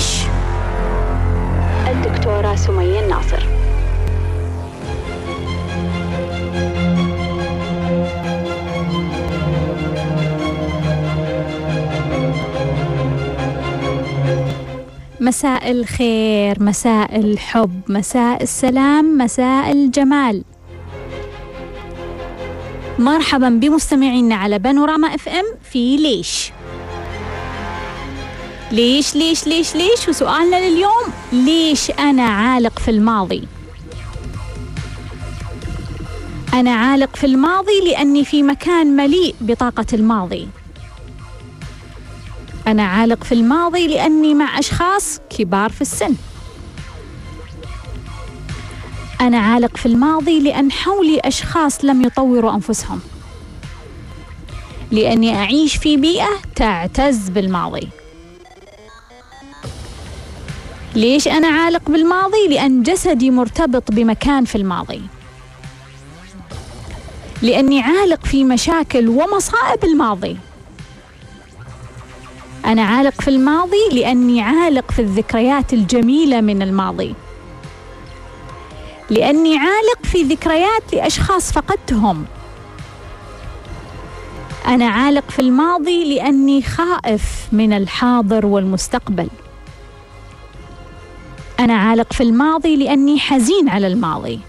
ليش الدكتورة سمية الناصر. مساء الخير مساء الحب مساء السلام مساء الجمال. مرحبا بمستمعينا على بانوراما اف ام في ليش. ليش ليش ليش ليش؟ وسؤالنا لليوم ليش أنا عالق في الماضي؟ أنا عالق في الماضي لأني في مكان مليء بطاقة الماضي. أنا عالق في الماضي لأني مع أشخاص كبار في السن. أنا عالق في الماضي لأن حولي أشخاص لم يطوروا أنفسهم. لأني أعيش في بيئة تعتز بالماضي. ليش أنا عالق بالماضي؟ لأن جسدي مرتبط بمكان في الماضي. لأني عالق في مشاكل ومصائب الماضي. أنا عالق في الماضي لأني عالق في الذكريات الجميلة من الماضي. لأني عالق في ذكريات لأشخاص فقدتهم. أنا عالق في الماضي لأني خائف من الحاضر والمستقبل. أنا عالق في الماضي لأني حزين على الماضي.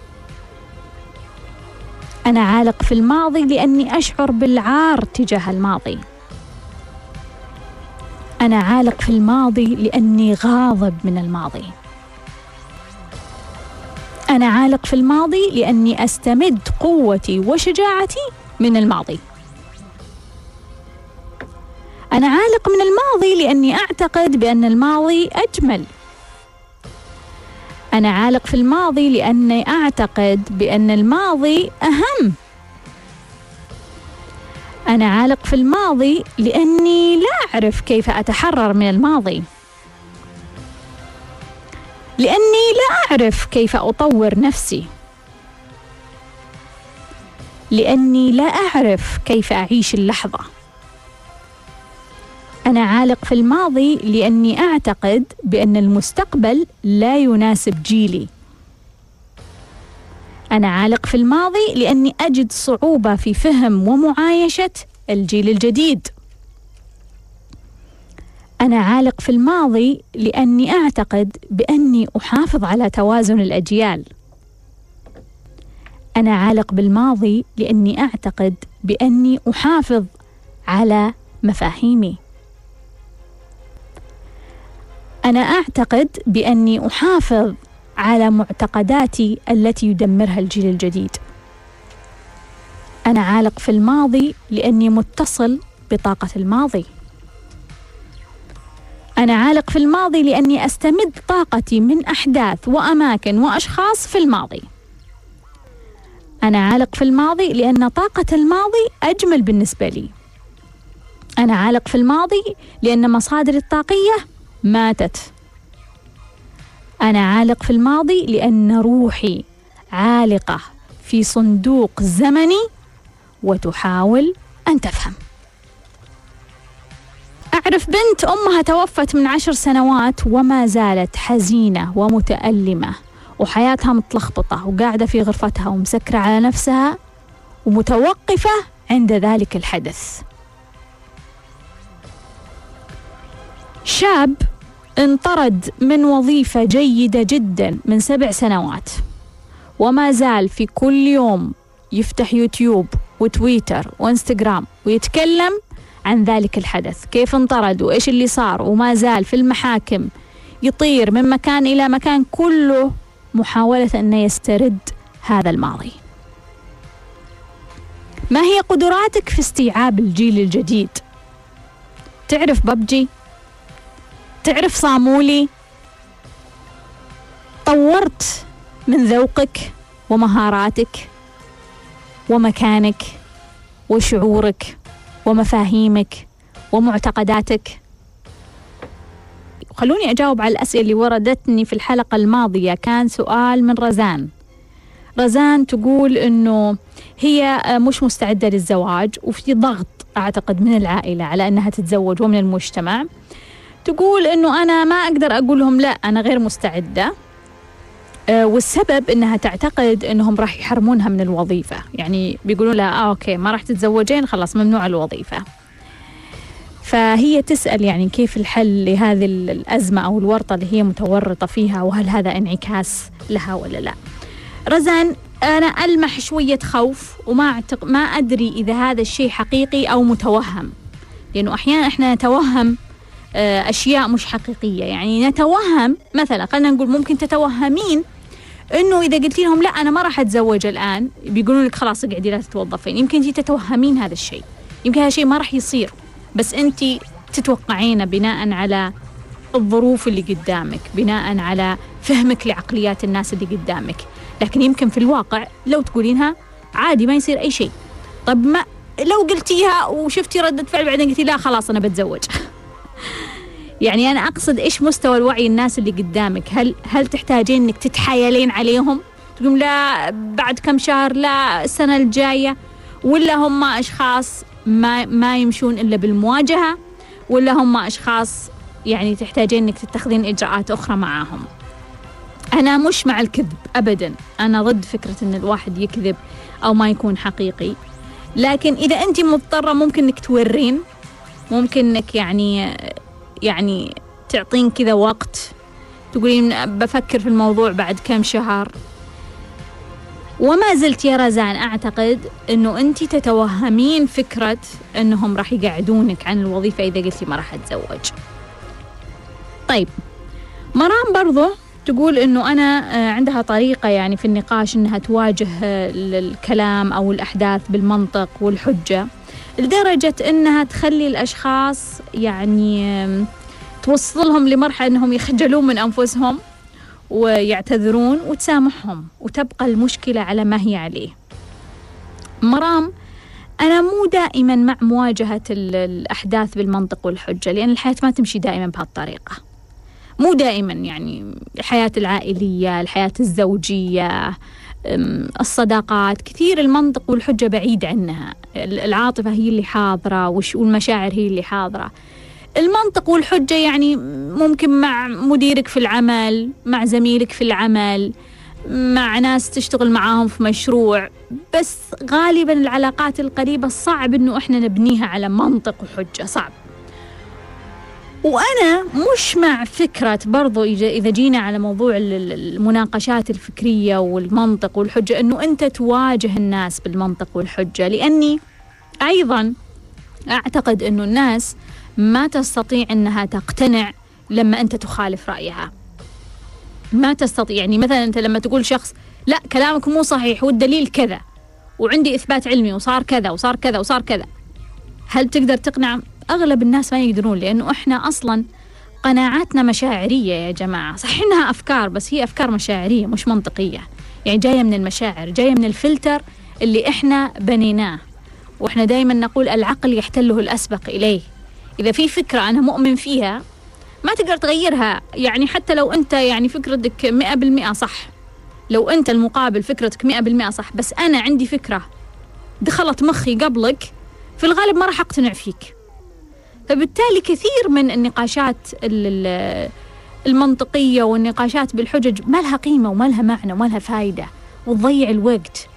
أنا عالق في الماضي لأني أشعر بالعار تجاه الماضي. أنا عالق في الماضي لأني غاضب من الماضي. أنا عالق في الماضي لأني أستمد قوتي وشجاعتي من الماضي. أنا عالق من الماضي لأني أعتقد بأن الماضي أجمل. أنا عالق في الماضي لأني أعتقد بأن الماضي أهم. أنا عالق في الماضي لأني لا أعرف كيف أتحرر من الماضي. لأني لا أعرف كيف أطور نفسي. لأني لا أعرف كيف أعيش اللحظة. أنا عالق في الماضي لأني أعتقد بأن المستقبل لا يناسب جيلي أنا عالق في الماضي لأني أجد صعوبة في فهم ومعايشة الجيل الجديد أنا عالق في الماضي لأني أعتقد بأني أحافظ على توازن الأجيال. أنا عالق بالماضي لأني أعتقد بأني أحافظ على مفاهيمي. أنا أعتقد بأني أحافظ على معتقداتي التي يدمرها الجيل الجديد. أنا عالق في الماضي لأني متصل بطاقة الماضي. أنا عالق في الماضي لأني أستمد طاقتي من أحداث وأماكن وأشخاص في الماضي. أنا عالق في الماضي لأن طاقة الماضي أجمل بالنسبة لي. أنا عالق في الماضي لأن مصادري الطاقية ماتت. أنا عالق في الماضي لأن روحي عالقة في صندوق زمني وتحاول أن تفهم. أعرف بنت أمها توفت من عشر سنوات وما زالت حزينة ومتألمة وحياتها متلخبطة وقاعدة في غرفتها ومسكرة على نفسها ومتوقفة عند ذلك الحدث. شاب انطرد من وظيفة جيدة جدا من سبع سنوات. وما زال في كل يوم يفتح يوتيوب وتويتر وانستغرام ويتكلم عن ذلك الحدث. كيف انطرد وإيش اللي صار وما زال في المحاكم يطير من مكان إلى مكان كله محاولة أنه يسترد هذا الماضي. ما هي قدراتك في استيعاب الجيل الجديد؟ تعرف ببجي؟ تعرف صامولي؟ طورت من ذوقك ومهاراتك ومكانك وشعورك ومفاهيمك ومعتقداتك. خلوني أجاوب على الأسئلة اللي وردتني في الحلقة الماضية. كان سؤال من رزان. رزان تقول أنه هي مش مستعدة للزواج وفي ضغط أعتقد من العائلة على أنها تتزوج ومن المجتمع. تقول إنه أنا ما أقدر أقول لهم لا أنا غير مستعدة. آه، والسبب إنها تعتقد إنهم راح يحرمونها من الوظيفة. يعني بيقولون لها آه أوكي ما راح تتزوجين خلاص ممنوع الوظيفة. فهي تسأل يعني كيف الحل لهذه الأزمة أو الورطة اللي هي متورطة فيها وهل هذا انعكاس لها ولا لا. رزان أنا ألمح شوية خوف وما أعتق... ما أدري إذا هذا الشيء حقيقي أو متوهم. لأنه أحيانا إحنا نتوهم أشياء مش حقيقية. يعني نتوهم مثلا خلينا نقول ممكن تتوهمين إنه إذا قلتي لهم لا أنا ما راح أتزوج الآن بيقولون لك خلاص اقعدي لا تتوظفين. يمكن انت تتوهمين هذا الشيء. يمكن هذا الشيء ما راح يصير بس انت تتوقعينه بناء على الظروف اللي قدامك بناء على فهمك لعقليات الناس اللي قدامك. لكن يمكن في الواقع لو تقولينها عادي ما يصير أي شيء. طب ما لو قلتيها وشفتي ردة فعل بعدين قلتي لا خلاص أنا بتزوج. يعني أنا أقصد إيش مستوى الوعي الناس اللي قدامك؟ هل هل تحتاجين إنك تتحايلين عليهم؟ تقول لا بعد كم شهر لا السنة الجاية؟ ولا هم أشخاص ما ما يمشون إلا بالمواجهة؟ ولا هم أشخاص يعني تحتاجين إنك تتخذين إجراءات أخرى معاهم؟ أنا مش مع الكذب ابدا. أنا ضد فكرة إن الواحد يكذب أو ما يكون حقيقي. لكن إذا انت مضطرة ممكن إنك تورين ممكن إنك يعني يعني تعطين كذا وقت تقولين بفكر في الموضوع بعد كم شهر. وما زلت يا رزان أعتقد أنه أنت تتوهمين فكرة أنهم راح يقعدونك عن الوظيفة إذا قلتي ما راح أتزوج. طيب مرام برضو تقول إنه أنا آه، عندها طريقة يعني في النقاش إنها تواجه الكلام أو الأحداث بالمنطق والحجة. لدرجة إنها تخلي الأشخاص يعني توصلهم لمرحلة إنهم يخجلون من أنفسهم ويعتذرون وتسامحهم وتبقى المشكلة على ما هي عليه. مرام أنا مو دائما مع مواجهة الأحداث بالمنطق والحجة لأن الحياة ما تمشي دائما بهالطريقة. مو دائما يعني الحياة العائلية الحياة الزوجية الصداقات. كثير المنطق والحجة بعيد عنها. العاطفة هي اللي حاضرة والمشاعر هي اللي حاضرة. المنطق والحجة يعني ممكن مع مديرك في العمل مع زميلك في العمل مع ناس تشتغل معاهم في مشروع. بس غالبا العلاقات القريبة صعب إنه إحنا نبنيها على منطق وحجة صعب. وأنا مش مع فكرة برضو إذا جينا على موضوع المناقشات الفكرية والمنطق والحجة أنه أنت تواجه الناس بالمنطق والحجة. لأني أيضا أعتقد أنه الناس ما تستطيع إنها تقتنع لما أنت تخالف رأيها. ما تستطيع. يعني مثلا أنت لما تقول شخص لا كلامك مو صحيح والدليل كذا وعندي إثبات علمي وصار كذا وصار كذا وصار كذا. هل تقدر تقنع أغلب الناس ما يقدرون لأنه إحنا أصلا قناعاتنا مشاعرية يا جماعة. صح إنها أفكار بس هي أفكار مشاعرية مش منطقية. يعني جاية من المشاعر جاية من الفلتر اللي إحنا بنيناه. وإحنا دائما نقول العقل يحتله الأسبق إليه. إذا في فكرة أنا مؤمن فيها ما تقدر تغيرها. يعني حتى لو أنت يعني فكرتك مئة بالمئة صح. لو أنت المقابل فكرتك مئة بالمئة صح بس أنا عندي فكرة دخلت مخي قبلك في الغالب ما راح أقتنع فيك. فبالتالي كثير من النقاشات المنطقية والنقاشات بالحجج ما لها قيمة وما لها معنى وما لها فايدة وتضيع الوقت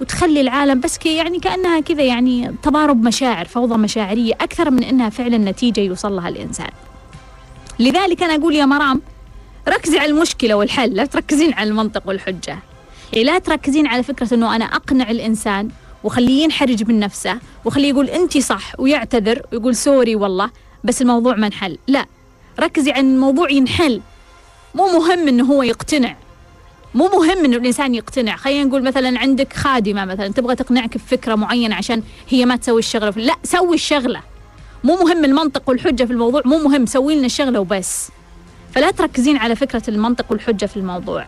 وتخلي العالم بس كي يعني كأنها كذا يعني تضارب مشاعر فوضى مشاعرية أكثر من أنها فعلا نتيجة يوصل لها الإنسان. لذلك أنا أقول يا مرام ركزي على المشكلة والحل لا تركزين على المنطق والحجة. يعني لا تركزين على فكرة أنه أنا أقنع الإنسان وخليه ينحرج من نفسه وخليه يقول أنت صح ويعتذر ويقول سوري والله بس الموضوع ما انحل. لا ركزي على الموضوع ينحل. مو مهم أنه هو يقتنع. مو مهم إنه الإنسان يقتنع. خلينا نقول مثلا عندك خادمة مثلا تبغى تقنعك بفكرة معينة عشان هي ما تسوي الشغلة. لا سوي الشغلة. مو مهم المنطق والحجة في الموضوع مو مهم سوي لنا الشغلة وبس. فلا تركزين على فكرة المنطق والحجة في الموضوع.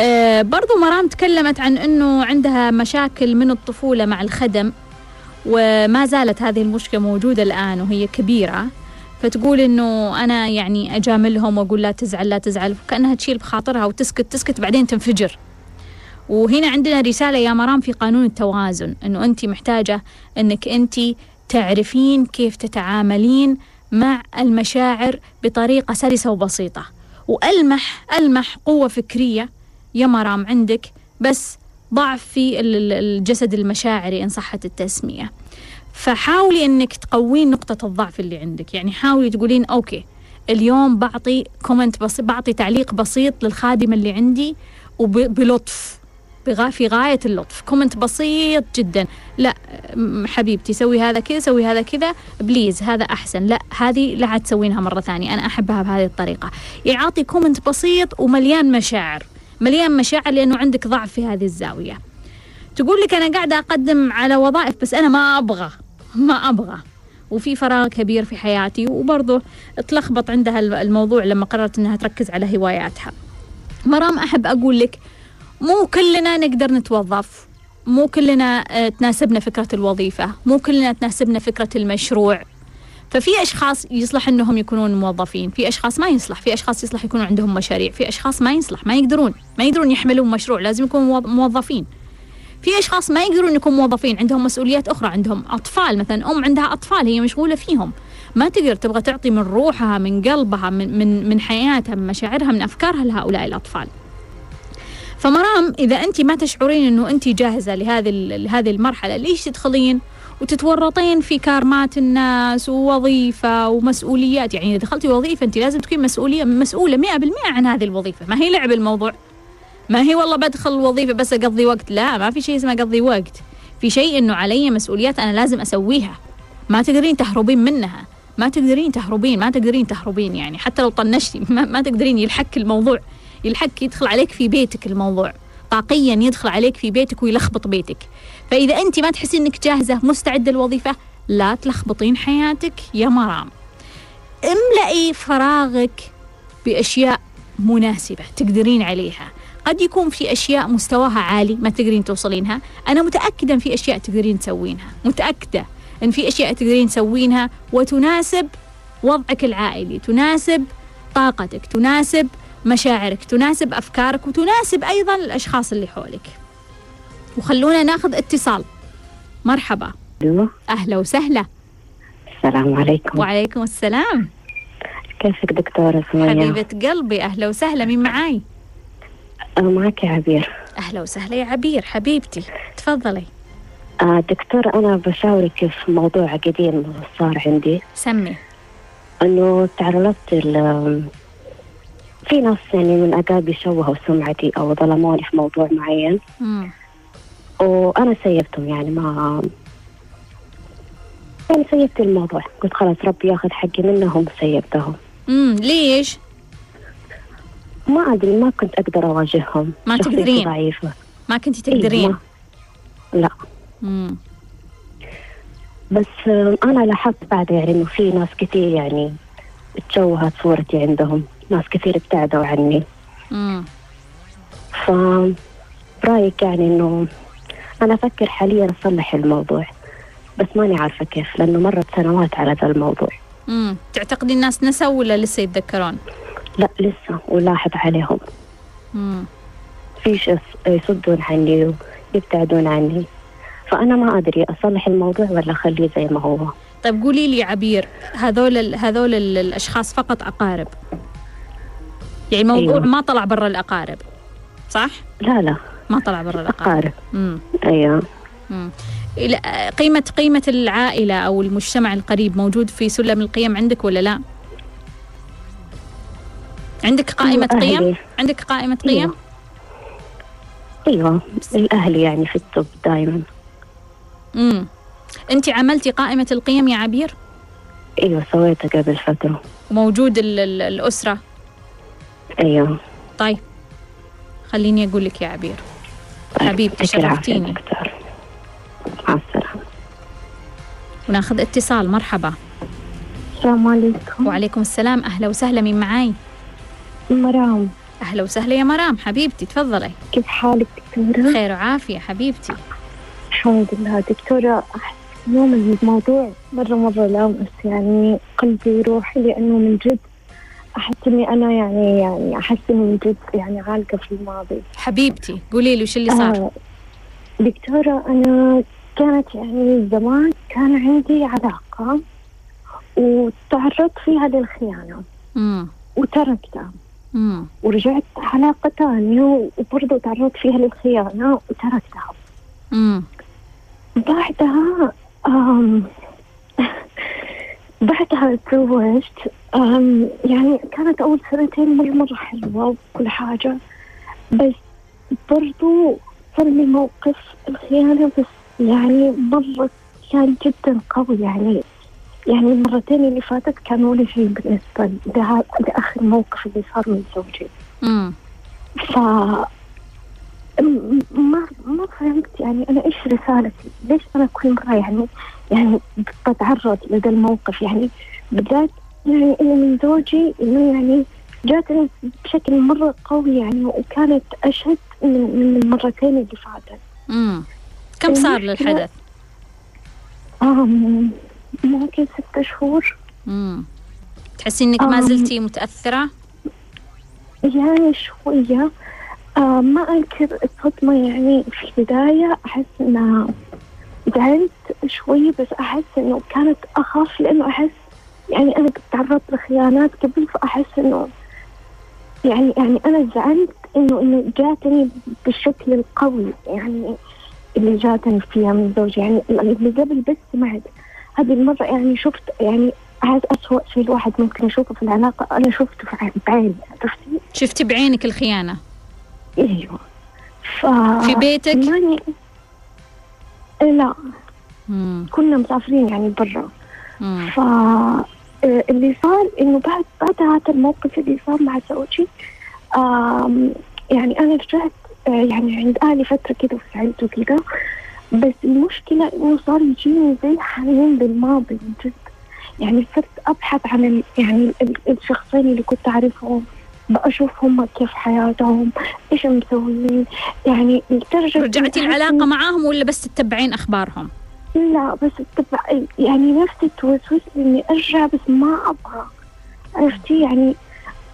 آه برضو مرام تكلمت عن إنه عندها مشاكل من الطفولة مع الخدم وما زالت هذه المشكلة موجودة الآن وهي كبيرة. فتقول إنه أنا يعني أجاملهم وأقول لا تزعل لا تزعل كأنها تشيل بخاطرها وتسكت تسكت بعدين تنفجر. وهنا عندنا رسالة يا مرام في قانون التوازن إنه انت محتاجة إنك انت تعرفين كيف تتعاملين مع المشاعر بطريقة سلسة وبسيطة. وألمح ألمح قوة فكرية يا مرام عندك بس ضعف في الجسد المشاعري إن صحت التسمية. فحاولي إنك تقوين نقطة الضعف اللي عندك. يعني حاولي تقولين okay اليوم بعطي comment بسيط بعطي تعليق بسيط للخادمة اللي عندي وبلطف في غاية اللطف. comment بسيط جدا. لا حبيبتي سوي هذا كذا سوي هذا كذا please هذا أحسن. لا هذه لا عاد تسوينها مرة ثانية. أنا أحبها بهذه الطريقة. يعطي كومنت بسيط ومليان مشاعر. مليان مشاعر لأنه عندك ضعف في هذه الزاوية. تقول لك أنا قاعدة أقدم على وظائف بس أنا ما أبغى ما أبغى. وفي فراغ كبير في حياتي وبرضه تلخبط عندها الموضوع لما قررت أنها تركز على هواياتها. مرام أحب أقول لك مو كلنا نقدر نتوظف مو كلنا آه، تناسبنا فكرة الوظيفة مو كلنا تناسبنا فكرة المشروع. ففي أشخاص يصلح أنهم يكونون موظفين في أشخاص ما يصلح في أشخاص يصلح يكونوا عندهم مشاريع في أشخاص ما يصلح ما يقدرون ما يقدرون يحملون مشروع لازم يكونوا موظفين. في أشخاص ما يقدرون يكونوا موظفين عندهم مسؤوليات أخرى عندهم أطفال مثلا أم عندها أطفال هي مشغولة فيهم. ما تقدر تبغى تعطي من روحها من قلبها من من من حياتها من مشاعرها من أفكارها لهؤلاء الأطفال. فمرام إذا انت ما تشعرين إنه انت جاهزة لهذه لهذه المرحلة ليش تدخلين؟ وتتورطين في كارمات الناس ووظيفة ومسؤوليات. يعني إذا دخلتي وظيفة أنت لازم تكوني مسؤولية مسؤولة 100% عن هذه الوظيفة. ما هي لعب الموضوع. ما هي والله بدخل الوظيفة بس أقضي وقت. لا ما في شيء اسمه أقضي وقت. في شيء إنه علي مسؤوليات أنا لازم أسويها. ما تقدرين تهربين منها. ما تقدرين تهربين ما تقدرين تهربين يعني. حتى لو طنشتي ما, ما تقدرين يلحك الموضوع. يلحك يدخل عليك في بيتك الموضوع. طاقيا يدخل عليك في بيتك ويلخبط بيتك. فإذا أنت ما تحسين أنك جاهزة مستعدة للوظيفة لا تلخبطين حياتك يا مرام. املئي فراغك بأشياء مناسبة تقدرين عليها. قد يكون في أشياء مستواها عالي ما تقدرين توصلينها. أنا متأكدة في أشياء تقدرين تسوينها. متأكدة أن في أشياء تقدرين تسوينها وتناسب وضعك العائلي تناسب طاقتك تناسب مشاعرك تناسب أفكارك وتناسب أيضا الأشخاص اللي حولك. وخلونا ناخذ اتصال. مرحبا. أيوة. أهلا وسهلا. السلام عليكم. وعليكم السلام. كيفك دكتورة سمية؟ حبيبة قلبي أهلا وسهلا. مين معاي؟ معك يا عبير. أهلا وسهلا يا عبير حبيبتي. تفضلي. آه دكتور أنا بشاورك في موضوع قديم صار عندي. سمي. أنه تعرضت في ناس يعني من أقاربي شوهوا سمعتي أو ظلموني في موضوع معين. مم. وأنا سيبتهم يعني ما يعني سيبت الموضوع. قلت خلاص ربي ياخذ حقي منهم سيبتهم امم ليش؟ ما أدري ما كنت أقدر أواجههم. ما تقدرين؟ ضعيفة. ما كنت تقدرين؟ إيه لا. مم. بس أنا لاحظت بعد يعني إنه في ناس كثير يعني تشوهت صورتي عندهم. ناس كثير ابتعدوا عني. امم ف برايك يعني إنه أنا أفكر حاليا أصلح الموضوع بس ماني عارفة كيف لأنه مرت سنوات على ذا الموضوع. امم تعتقدي الناس نسوا ولا لسه يتذكرون؟ لا لسه ولاحظ عليهم. امم فيش يصدون عني ويبتعدون عني. فأنا ما أدري أصلح الموضوع ولا أخليه زي ما هو؟ طيب قولي لي عبير هذول هذول الأشخاص فقط أقارب؟ يعني الموضوع أيوة. ما طلع برا الأقارب صح؟ لا لا. ما طلع برا الأقارب أقارب امم قيمة قيمة العائلة أو المجتمع القريب موجود في سلم القيم عندك ولا لا؟ عندك قائمة أيوة قيم؟ عندك قائمة قيم؟ أيوة, أيوة. الأهل يعني في التوب دائما امم أنت عملتي قائمة القيم يا عبير؟ أيوة سويتها قبل فترة وموجود ال ال الأسرة؟ أيوة طيب خليني أقول لك يا عبير. حبيبتي شرفتيني مع السلامة. وناخذ اتصال مرحبا. السلام عليكم. وعليكم السلام أهلا وسهلا من معاي؟ مرام. أهلا وسهلا يا مرام حبيبتي تفضلي. كيف حالك دكتورة؟ خير وعافية حبيبتي. الحمد لله. دكتورة أحس اليوم الموضوع مرة مرة لامس يعني قلبي وروحي لأنه من جد أحس إني أنا يعني يعني أحس إني من جد يعني عالقة في الماضي حبيبتي قولي لي وش اللي صار؟ آه دكتورة أنا كانت يعني زمان كان عندي علاقة وتعرضت فيها للخيانة مم. وتركتها. ورجعت علاقة ثانية وبرضه تعرضت فيها للخيانة وتركتها. بعدها آم بعدها تزوجت يعني كانت أول سنتين مرة مرة حلوة وكل حاجة بس برضو صار لي موقف الخيانة بس يعني مرة كان جدا قوي يعني يعني المرتين اللي فاتت كانوا ولا شيء بالنسبة لآخر موقف اللي صار من زوجي مم. ف ما ما فهمت يعني أنا إيش رسالتي؟ ليش أنا كل مرة يعني يعني بتعرض لهذا الموقف يعني بالذات يعني انه من زوجي إنه يعني جاتني بشكل مرة قوي يعني وكانت أشد من من المرتين اللي فاتت. مم. كم صار المشكلة- للحدث؟ ممكن ستة شهور مم. تحسي إنك ما. زلتي متأثرة؟ يعني شوية آه ما أنكر الصدمة يعني في البداية أحس إنها زعلت شوي بس أحس إنه كانت أخاف لأنه أحس يعني أنا كنت تعرضت لخيانات قبل فأحس إنه يعني يعني أنا زعلت إنه إنه جاتني بالشكل القوي يعني اللي جاتني فيها من زوجي يعني اللي قبل بس سمعت هذه المرة يعني شفت يعني هذا أسوأ شيء الواحد ممكن يشوفه في العلاقة. أنا شفته في عين- بعيني عرفتي؟ شفتي بعينك الخيانة؟ أيوه. ف في بيتك؟ ماني لا. مم. كنا مسافرين يعني برا. ف اللي صار إنه بعد بعد هذا الموقف اللي صار مع زوجي يعني أنا رجعت آه، يعني عند أهلي فترة كده وسعيت وكده بس المشكلة إنه صار يجيني زي حنين للماضي من جد. يعني صرت أبحث عن يعني ال- الشخصين اللي كنت أعرفهم بشوف هم كيف حياتهم إيش مسويين. يعني لدرجه رجعتي العلاقة معاهم ولا بس تتبعين أخبارهم؟ لا بس تبع يعني نفسي توسوس لي إني أرجع بس ما أبغى عرفتي يعني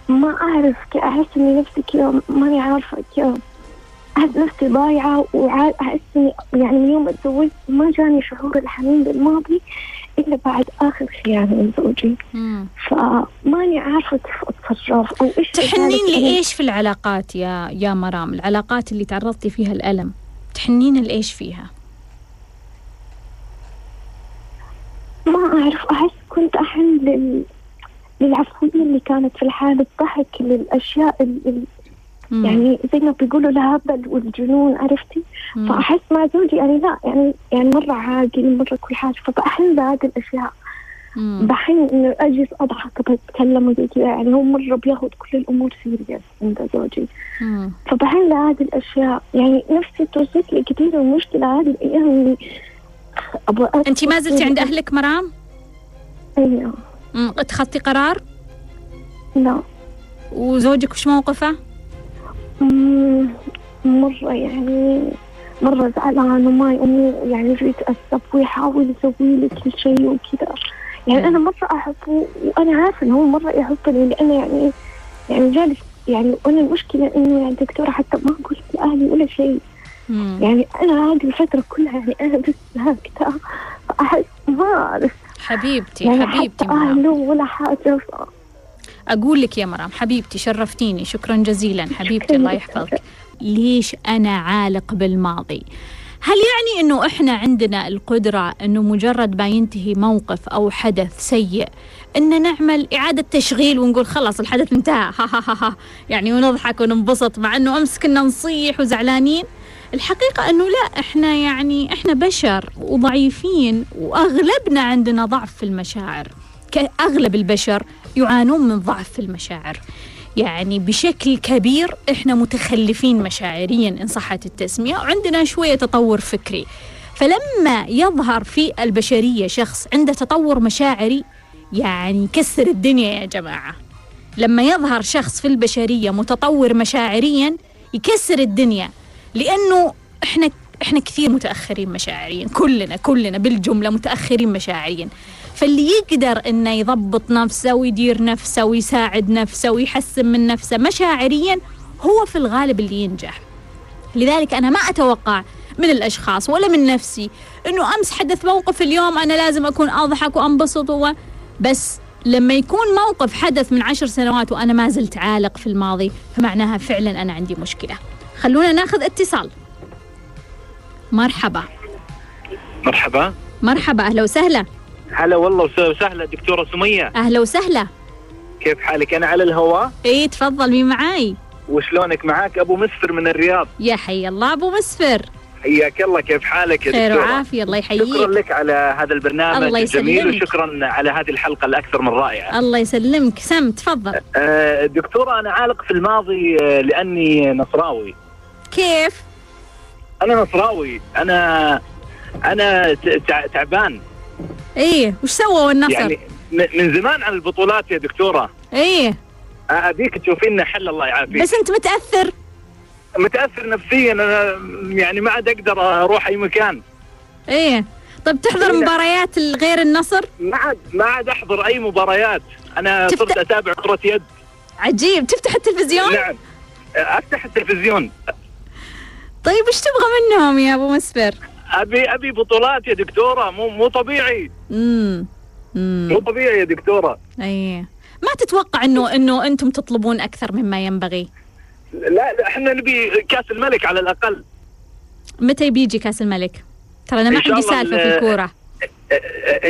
ما أعرف أحس إني نفسي كذا ماني عارفة كيف أحس نفسي ضايعة واحس اني يعني من يوم ما تزوجت ما جاني شعور الحنين للماضي إلا بعد آخر خيانة من زوجي. فماني عارفة كيف أتصرف أو إيش تحنين لإيش في العلاقات يا يا مرام؟ العلاقات اللي تعرضتي فيها الالم تحنين لإيش فيها؟ ما أعرف. أحس كنت أحن لل... للعفوية اللي كانت في الحال الضحك للأشياء ال... يعني زي ما بيقولوا الهبل والجنون عرفتي؟ مم. فأحس مع زوجي يعني لا يعني يعني مرة عاقل مرة كل حاجة. فبحن لهذه الأشياء. مم. بحن إنه أجلس أضحك بتكلم وزي كذا يعني هو مرة بياخذ كل الأمور سيريس عند زوجي. مم. فبحن لهذه الأشياء. يعني نفسي توصف لي كثير المشكلة هذه اللي أبغى انت ما زلتي عند أهلك مرام؟ أيوه مم. اتخذتي قرار؟ لا وزوجك وش موقفه؟ مرة يعني مرة زعلان وما يقوم يعني يجي يتأسف ويحاول يسوي لي كل شيء وكذا يعني أنا مرة أحبه وأنا عارفة إنه هو مرة يحبني لأنه يعني يعني جالس يعني وأنا المشكلة إنه يعني دكتورة حتى ما قلت لأهلي ولا شيء مم. يعني أنا هذه الفترة كلها يعني أنا بس ساكتة فأحس ما أعرف. حبيبتي يعني حبيبتي أهله ولا حاجة ف... أقول لك يا مرام حبيبتي شرفتيني شكرا جزيلا. حبيبتي الله يحفظك. ليش أنا عالق بالماضي؟ هل يعني أنه إحنا عندنا القدرة أنه مجرد ما ينتهي موقف أو حدث سيء أن نعمل إعادة تشغيل ونقول خلاص الحدث انتهى ها ها ها ها يعني ونضحك وننبسط مع أنه أمس كنا نصيح وزعلانين؟ الحقيقة أنه لا إحنا يعني إحنا بشر وضعيفين وأغلبنا عندنا ضعف في المشاعر. كأغلب البشر يعانون من ضعف في المشاعر. يعني بشكل كبير إحنا متخلفين مشاعريا إن صحت التسمية وعندنا شوية تطور فكري. فلما يظهر في البشرية شخص عنده تطور مشاعري يعني يكسر الدنيا يا جماعة. لما يظهر شخص في البشرية متطور مشاعريا يكسر الدنيا. لأنه إحنا إحنا كثير متأخرين مشاعريا كلنا كلنا بالجملة متأخرين مشاعريا. فاللي يقدر إنه يضبط نفسه ويدير نفسه ويساعد نفسه ويحسن من نفسه مشاعريا هو في الغالب اللي ينجح. لذلك أنا ما أتوقع من الأشخاص ولا من نفسي إنه أمس حدث موقف اليوم أنا لازم أكون أضحك وأنبسط و... بس لما يكون موقف حدث من عشر سنوات وأنا ما زلت عالق في الماضي فمعناها فعلا أنا عندي مشكلة. خلونا ناخذ اتصال. مرحبا. مرحبا. مرحبا أهلا وسهلا. هلا والله وس- وسهلا دكتورة سمية. أهلا وسهلا. كيف حالك؟ أنا على الهواء. إيه تفضل مين معاي؟ وشلونك؟ معاك أبو مسفر من الرياض. يا حي الله أبو مسفر. حياك الله كيف حالك يا خير دكتورة؟ وعافية الله شكرا يحييك لك على هذا البرنامج الله الجميل يسلمك. وشكرا على هذه الحلقة الأكثر من رائعة. الله يسلمك. سم تفضل. آه، دكتورة أنا عالق في الماضي آه، لأني نصراوي. كيف؟ أنا نصراوي. أنا أنا ت- تع- تعبان. إيه وش سووا النصر يعني من زمان عن البطولات يا دكتورة. إيه آه، أبيك تشوفين لنا حل الله يعافيك. بس أنت متأثر؟ متأثر نفسيا. أنا يعني ما عاد أقدر أروح أي مكان. إيه طب تحضر إيه. مباريات غير النصر؟ ما عاد ما عاد أحضر أي مباريات. أنا تفتح- صرت أتابع كرة يد. عجيب. تفتح التلفزيون؟ نعم. أفتح التلفزيون. طيب إيش تبغى منهم يا أبو مسفر أبي أبي بطولات يا دكتورة مو مو طبيعي. امم مو طبيعي يا دكتورة. إيه ما تتوقع إنه إنه أنتم تطلبون أكثر مما ينبغي؟ لا لا إحنا نبي كأس الملك على الأقل. متى بيجي كأس الملك؟ ترى أنا ما عندي سالفة في ال- الكورة.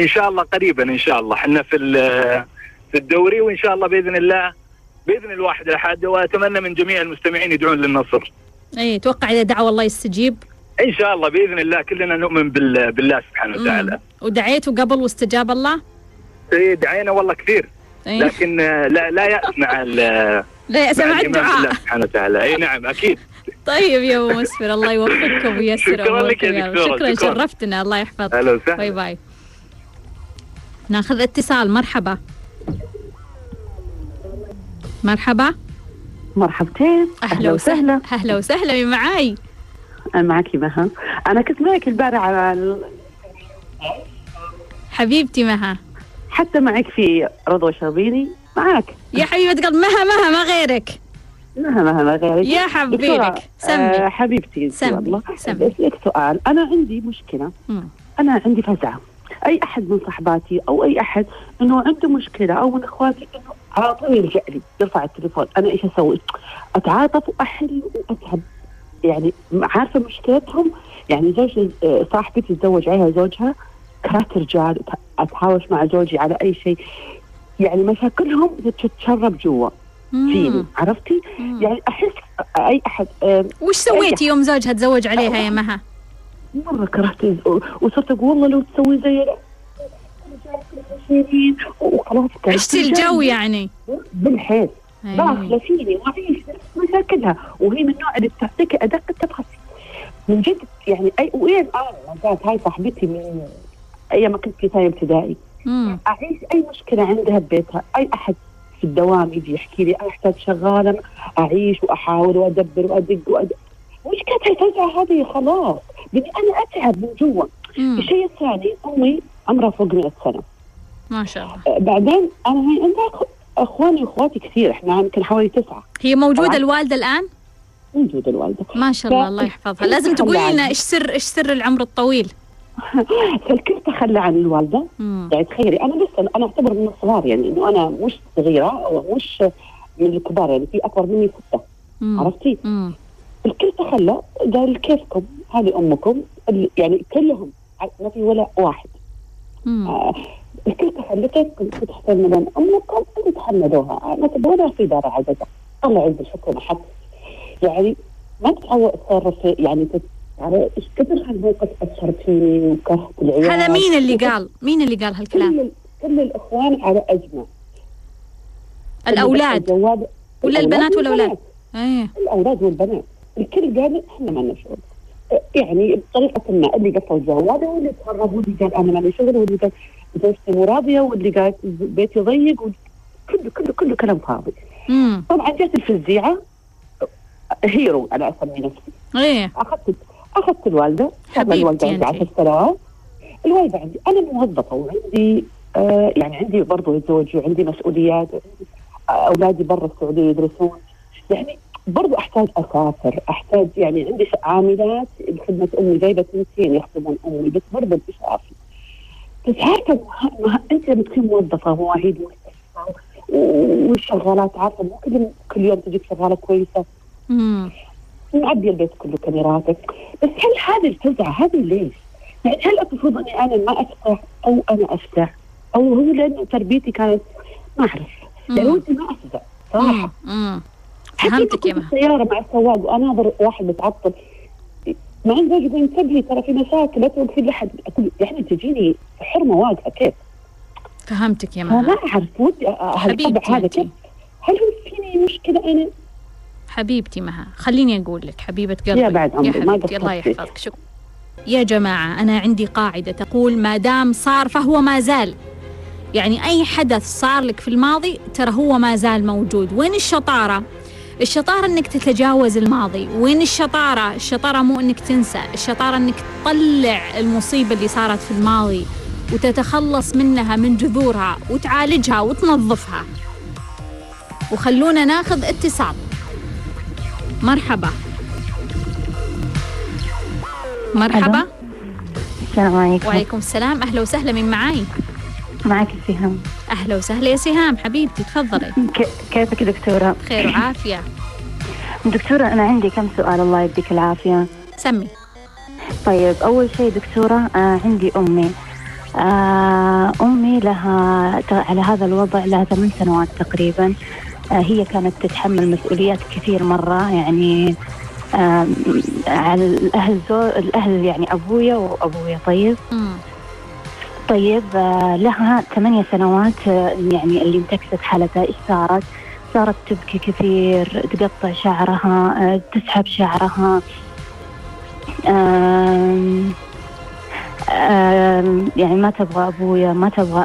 إن شاء الله قريبا إن شاء الله. إحنا في في الدوري وإن شاء الله بإذن الله بإذن الواحد الأحد وأتمنى من جميع المستمعين يدعون للنصر. إيه توقع إذا دعوا الله يستجيب؟ إن شاء الله بإذن الله كلنا نؤمن بال- بالله سبحانه وتعالى. ودعيتوا قبل واستجاب الله؟ إيه، دعينا والله كثير. إيه. لكن آه، لا لا ياس مع ال- لا يا مع الدعاء. سبحانه وتعالى. اي نعم أكيد. طيب يا ابو مسفر الله يوفقكم وييسر شكراً لك يا شكرا شكراً. شرفتنا الله يحفظك. أهلا وسهلا. باي باي. ناخذ اتصال مرحبا. مرحبا. مرحبتين أهلا وسهلا. أهلا وسهلا من معاي. أنا معك مها. أنا كنت معك البارح على ال- حبيبتي مها. حتى معك في رضوى شربيني. معك يا حبيبة قلب مها مها ما غيرك. مها مها ما غيرك. يا حبيبك سمي آه حبيبتي سمي، الله. سمي. بسألك سؤال. أنا عندي مشكلة. مم. أنا عندي فزعة. أي أحد من صحباتي أو أي أحد إنه عنده مشكلة أو من إخواتي إنه على طول يلجأ لي يرفع التليفون أنا إيش أسوي؟ أتعاطف وأحل وأتعب يعني عارفة مشكلتهم يعني زوج آه، صاحبتي تزوج عليها زوجها كرات رجال أتهاوش مع زوجي على أي شيء يعني مشاكلهم تتشرب جوا فيني. عرفتي؟ مم. يعني أحس أي أحد آه، وش سويتي يوم زوجها تزوج عليها يا مها؟ مرة كرهت وصرت أقول والله لو تسوي زي وخلاص عشتي الجو يعني. بالحيل. أي. داخله فيني واعيش مشاكلها. وهي من النوع اللي بتعطيك أدق التفاصيل من جد يعني اي وين كانت هاي صاحبتي من أيام ما كنت في ثانية ابتدائي. أعيش أي مشكلة عندها ببيتها أي أحد في الدوام يجي يحكي لي أنا أحتاج شغالة أعيش وأحاول وأدبر وأدق وأدق. مشكلتها الفزعه هذه خلاص. بدي أنا أتعب من جوا. الشيء الثاني أمي عمرها فوق 100 سنة. ما شاء الله أه، بعدين أنا هي عندها أخ- أخواني وأخواتي كثير إحنا يمكن حوالي تسعة هي موجودة طبعاً. الوالدة الآن؟ موجودة الوالدة ما شاء الله ف- الله يحفظها لازم تقولي لنا إيش سر إيش سر العمر الطويل فالكل تخلى عن الوالدة مم. يعني تخيلي أنا لسه أنا أعتبر من الصغار يعني إنه أنا مش صغيرة ومش من الكبار يعني في أكبر مني ستة مم. عرفتي؟ مم. الكل تخلى قال كيفكم هذه أمكم يعني كلهم ما في ولا واحد مم. آه الكل تخلى كيفكم تتحملون امكم اللي تحملوها؟ ما تبغونها في دار عززة الله عز الحكم حق يعني ما تتعود تصرف يعني تت... يعني إيش كثر هالموقف أثر فيني وكرهت العيال؟ هذا مين اللي قال؟ مين اللي قال هالكلام؟ كل كل الإخوان على اجمع الأولاد. الجواب ولا البنات ولا والبنات. إيه. الأولاد والبنات. الكل قال إحنا ما لنا شغل يعني بطريقة ما اللي قفل جواله واللي تهرب واللي قال أنا ما لي شغل واللي قال زوجتي مو راضيه واللي قال بيتي ضيق كله كله كله كلام فاضي. طبعا جت الفزيعة هيرو أنا أسمي نفسي. إيه. اخذت أخذت الوالدة. حبيبتي الوالدة عندي أنتي. 10 سنوات. الوالدة عندي أنا موظفة وعندي آه يعني عندي برضه زوجي وعندي مسؤوليات. آه أولادي برا السعودية يدرسون. يعني برضه أحتاج أسافر أحتاج يعني عندي عاملات بخدمه أمي جايبة اثنتين يخدمون أمي بس برضه مش عارفه أنت لما تكون موظفة مواعيد و- والشغالات عارفه مو كل كل يوم تجيك شغالة كويسة مم. معبي البيت كله كاميراتك بس هل هذه الفزعة هذه ليش؟ يعني هل المفروض أني أنا ما أفتح أو أنا أفتح؟ أو هو لأن تربيتي كانت ما أعرف يعني مم. ودي ما افزع صراحة مم. مم. حتى فهمتك يا السيارة مع السواق وأناظر واحد متعطل ان زوجي يقول انتبهي ترى في مشاكل لا توقفين لحد أقول يعني تجيني حرمة واقفة كيف؟ فهمتك يا مها أعرف ودي هالطبع هذا. كيف؟ هل هو فيني مشكلة أنا؟ حبيبتي مها خليني أقول لك حبيبة قلبي يا بعد عمري، ما حبيبتي الله. يحفظك شكرا يا جماعة أنا عندي قاعدة تقول ما دام صار فهو ما زال يعني أي حدث صار لك في الماضي ترى هو ما زال موجود وين الشطارة؟ الشطارة إنك تتجاوز الماضي، وين الشطارة؟ الشطارة مو إنك تنسى، الشطارة إنك تطلع المصيبة اللي صارت في الماضي وتتخلص منها من جذورها وتعالجها وتنظفها. وخلونا ناخذ اتصال. مرحبا. مرحبا. السلام عليكم وعليكم السلام، أهلا وسهلا من معاي. معك سهام أهلا وسهلا يا سهام حبيبتي تفضلي. ك- كيفك دكتورة؟ خير وعافية. دكتورة أنا عندي كم سؤال الله يديك العافية سمي. طيب أول شيء دكتورة آه عندي أمي آه أمي لها على هذا الوضع لها ثمان سنوات تقريبا آه هي كانت تتحمل مسؤوليات كثير مرة يعني آه على الأهل زو الأهل يعني أبويا وأبويا طيب مم. طيب آه، لها ثمانية سنوات آه، يعني اللي انتكست حالتها إيش صارت؟ صارت تبكي كثير تقطع شعرها آه، تسحب شعرها يعني ما تبغى أبويا ما تبغى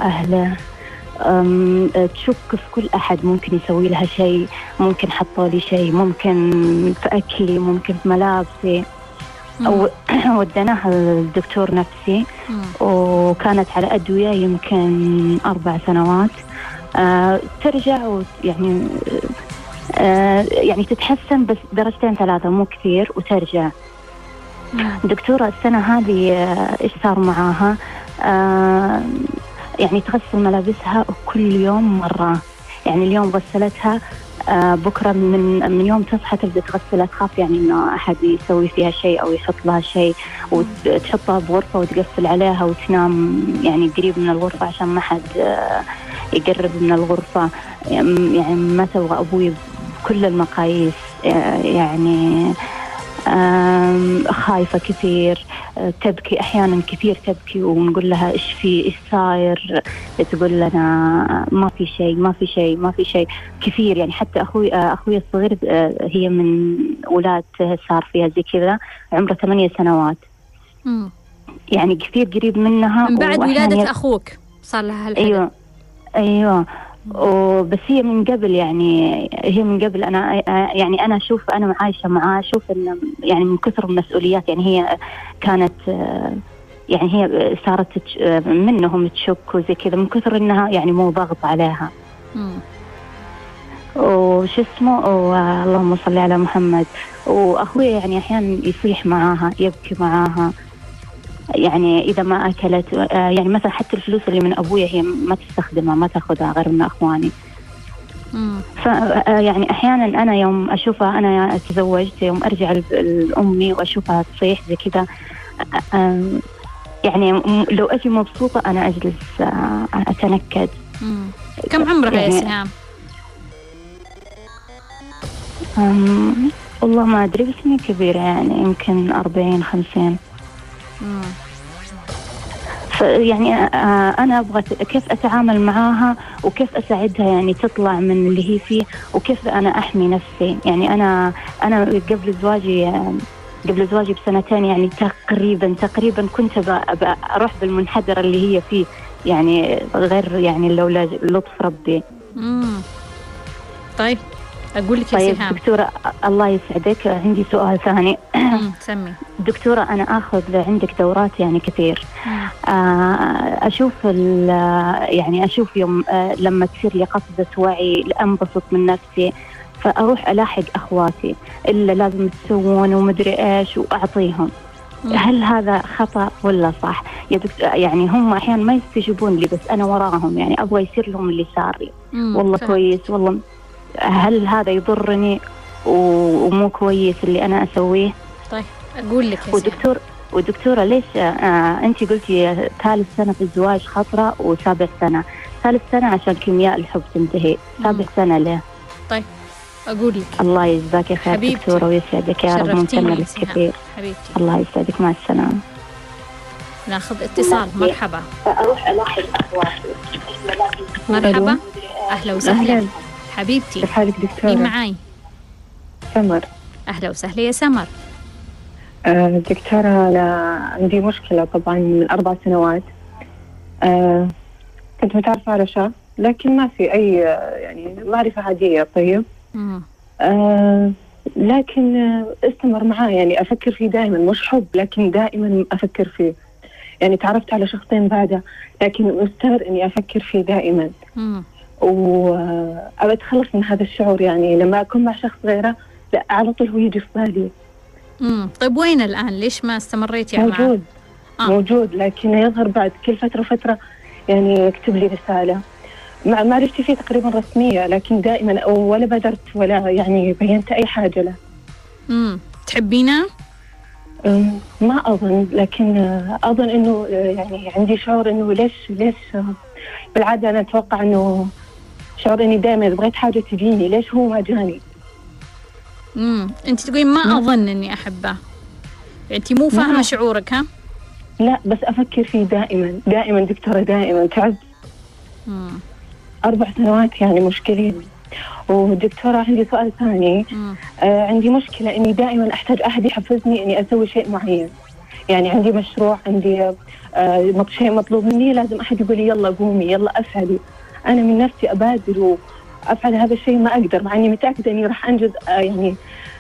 آه، تشك في كل أحد ممكن يسوي لها شيء ممكن حطوا لي شيء ممكن في أكلي ممكن في ملابسي أو وديناها للدكتور نفسي. وكانت على أدوية يمكن أربع سنوات. آه ترجع يعني آه يعني تتحسن بس درجتين ثلاثة مو كثير وترجع. دكتورة السنة هذه آه إيش صار معاها؟ آه يعني تغسل ملابسها كل يوم مرة. يعني اليوم غسلتها آه بكرة من من يوم تصحى تبدأ تغسلها تخاف يعني إنه أحد يسوي فيها شيء أو يحط لها شيء وتحطها بغرفة وتقفل عليها وتنام يعني قريب من الغرفة عشان ما حد آه، يقرب من الغرفة. يعني ما تبغى أبوي بكل المقاييس آه، يعني خايفة كثير تبكي أحيانا كثير تبكي ونقول لها إيش في إيش صاير؟ تقول لنا ما في شيء ما في شيء ما في شيء. كثير يعني حتى أخوي أخوي الصغير آه، هي من أولاد صار فيها زي كذا عمره ثمانية سنوات. مم. يعني كثير قريب منها من بعد ولادة أخوك صار لها هالحدث. أيوه أيوه. وبس هي من قبل يعني هي من قبل أنا يعني أنا أشوف أنا عايشة معاه أشوف انه يعني من كثر المسؤوليات يعني هي كانت يعني هي صارت منهم تشك وزي كذا من كثر إنها يعني مو ضغط عليها. مم. وش اسمه؟ اللهم صل على محمد. واخوي يعني أحيانا يصيح معاها يبكي معاها. يعني إذا ما أكلت آه، يعني مثلا حتى الفلوس اللي من أبويا هي ما تستخدمها ما تأخذها غير من أخواني. ف آه، يعني أحيانا أنا يوم أشوفها أنا تزوجت يوم أرجع لأمي وأشوفها تصيح زي كذا آه، يعني لو أجي مبسوطة أنا أجلس أتنكد. كم عمرك يعني يا سهام؟ والله ما أدري بس كبيرة يعني يمكن 40 50 يعني آه، أنا أبغى كيف أتعامل معاها وكيف أساعدها يعني تطلع من اللي هي فيه وكيف أنا أحمي نفسي. يعني أنا أنا قبل زواجي قبل زواجي بسنتين يعني تقريبا تقريبا كنت أروح بالمنحدر اللي هي فيه. يعني غير يعني لولا لطف ربي. امم طيب. أقول لك طيب سهام دكتورة الله يسعدك عندي سؤال ثاني. سمي دكتورة أنا آخذ عندك دورات يعني كثير. آه، أشوف ال- يعني أشوف يوم آه، لما تصير لي قفزة وعي أنبسط من نفسي فأروح ألاحق أخواتي إلا لازم تسوون ومدري إيش وأعطيهم مم. هل هذا خطأ ولا صح؟ يا دكتور يعني هم أحيانا ما يستجيبون لي بس أنا وراهم يعني أبغى يصير لهم اللي صار لي. والله. كويس والله هل هذا يضرني ومو كويس اللي أنا أسويه؟ طيب أقول لك. ودكتور ودكتورة ليش آه أنت قلتي ثالث سنة في الزواج خطرة وسابع سنة. ثالث سنة عشان كيمياء الحب تنتهي. سابع سنة ليه؟ أقول لك. الله يجزاك خير حبيبتي. دكتورة ويسعدك يا رب. يا لك. كثير. حبيبتي. الله يسعدك. مع السلامة. ناخذ اتصال. مرحبا. أروح ألاحظ أخواتي. مرحبا. أهلا وسهلا. حبيبتي. كيف حالك مين دكتورة؟ معاي. سمر. أهلا وسهلا يا سمر. آه، دكتورة أنا عندي مشكلة طبعا من أربع سنوات. آه، كنت متعرفة على شاب لكن ما في أي يعني معرفة عادية طيب. آه، لكن استمر معاه يعني أفكر فيه دائما مش حب لكن دائما أفكر فيه. يعني تعرفت على شخصين بعده لكن مستمر إني أفكر فيه دائما. وأبى أتخلص من هذا الشعور يعني لما أكون مع شخص غيره لا على طول هو يجي في بالي. مم. طيب وين الآن؟ ليش ما استمريتي معه موجود. آه. موجود لكن يظهر بعد كل فترة فترة يعني يكتب لي رسالة. مع معرفتي فيه تقريبا رسمية لكن دائما ولا بادرت ولا يعني بينت أي حاجة له مم. تحبينه؟ ما أظن لكن أظن إنه آه، يعني عندي شعور إنه ليش ليش؟ بالعادة أنا أتوقع إنه شعور إني دائما بغيت حاجة تجيني ليش هو ما جاني؟ امم أنت تقولين ما أظن إني أحبه. أنت مو فاهمة شعورك ها؟ لا بس أفكر فيه دائما. دائما دكتورة دائما. تعبت مم. أربع سنوات يعني مشكلين ودكتورة عندي سؤال ثاني. مم. آه عندي مشكلة إني دائما أحتاج أحد يحفزني إني أسوي شيء معين. يعني عندي مشروع عندي آه شيء مطلوب مني لازم أحد يقول لي يلا قومي يلا أفعلي. أنا من نفسي أبادر وأفعل هذا الشيء ما أقدر مع إني متأكدة إني راح أنجز آه يعني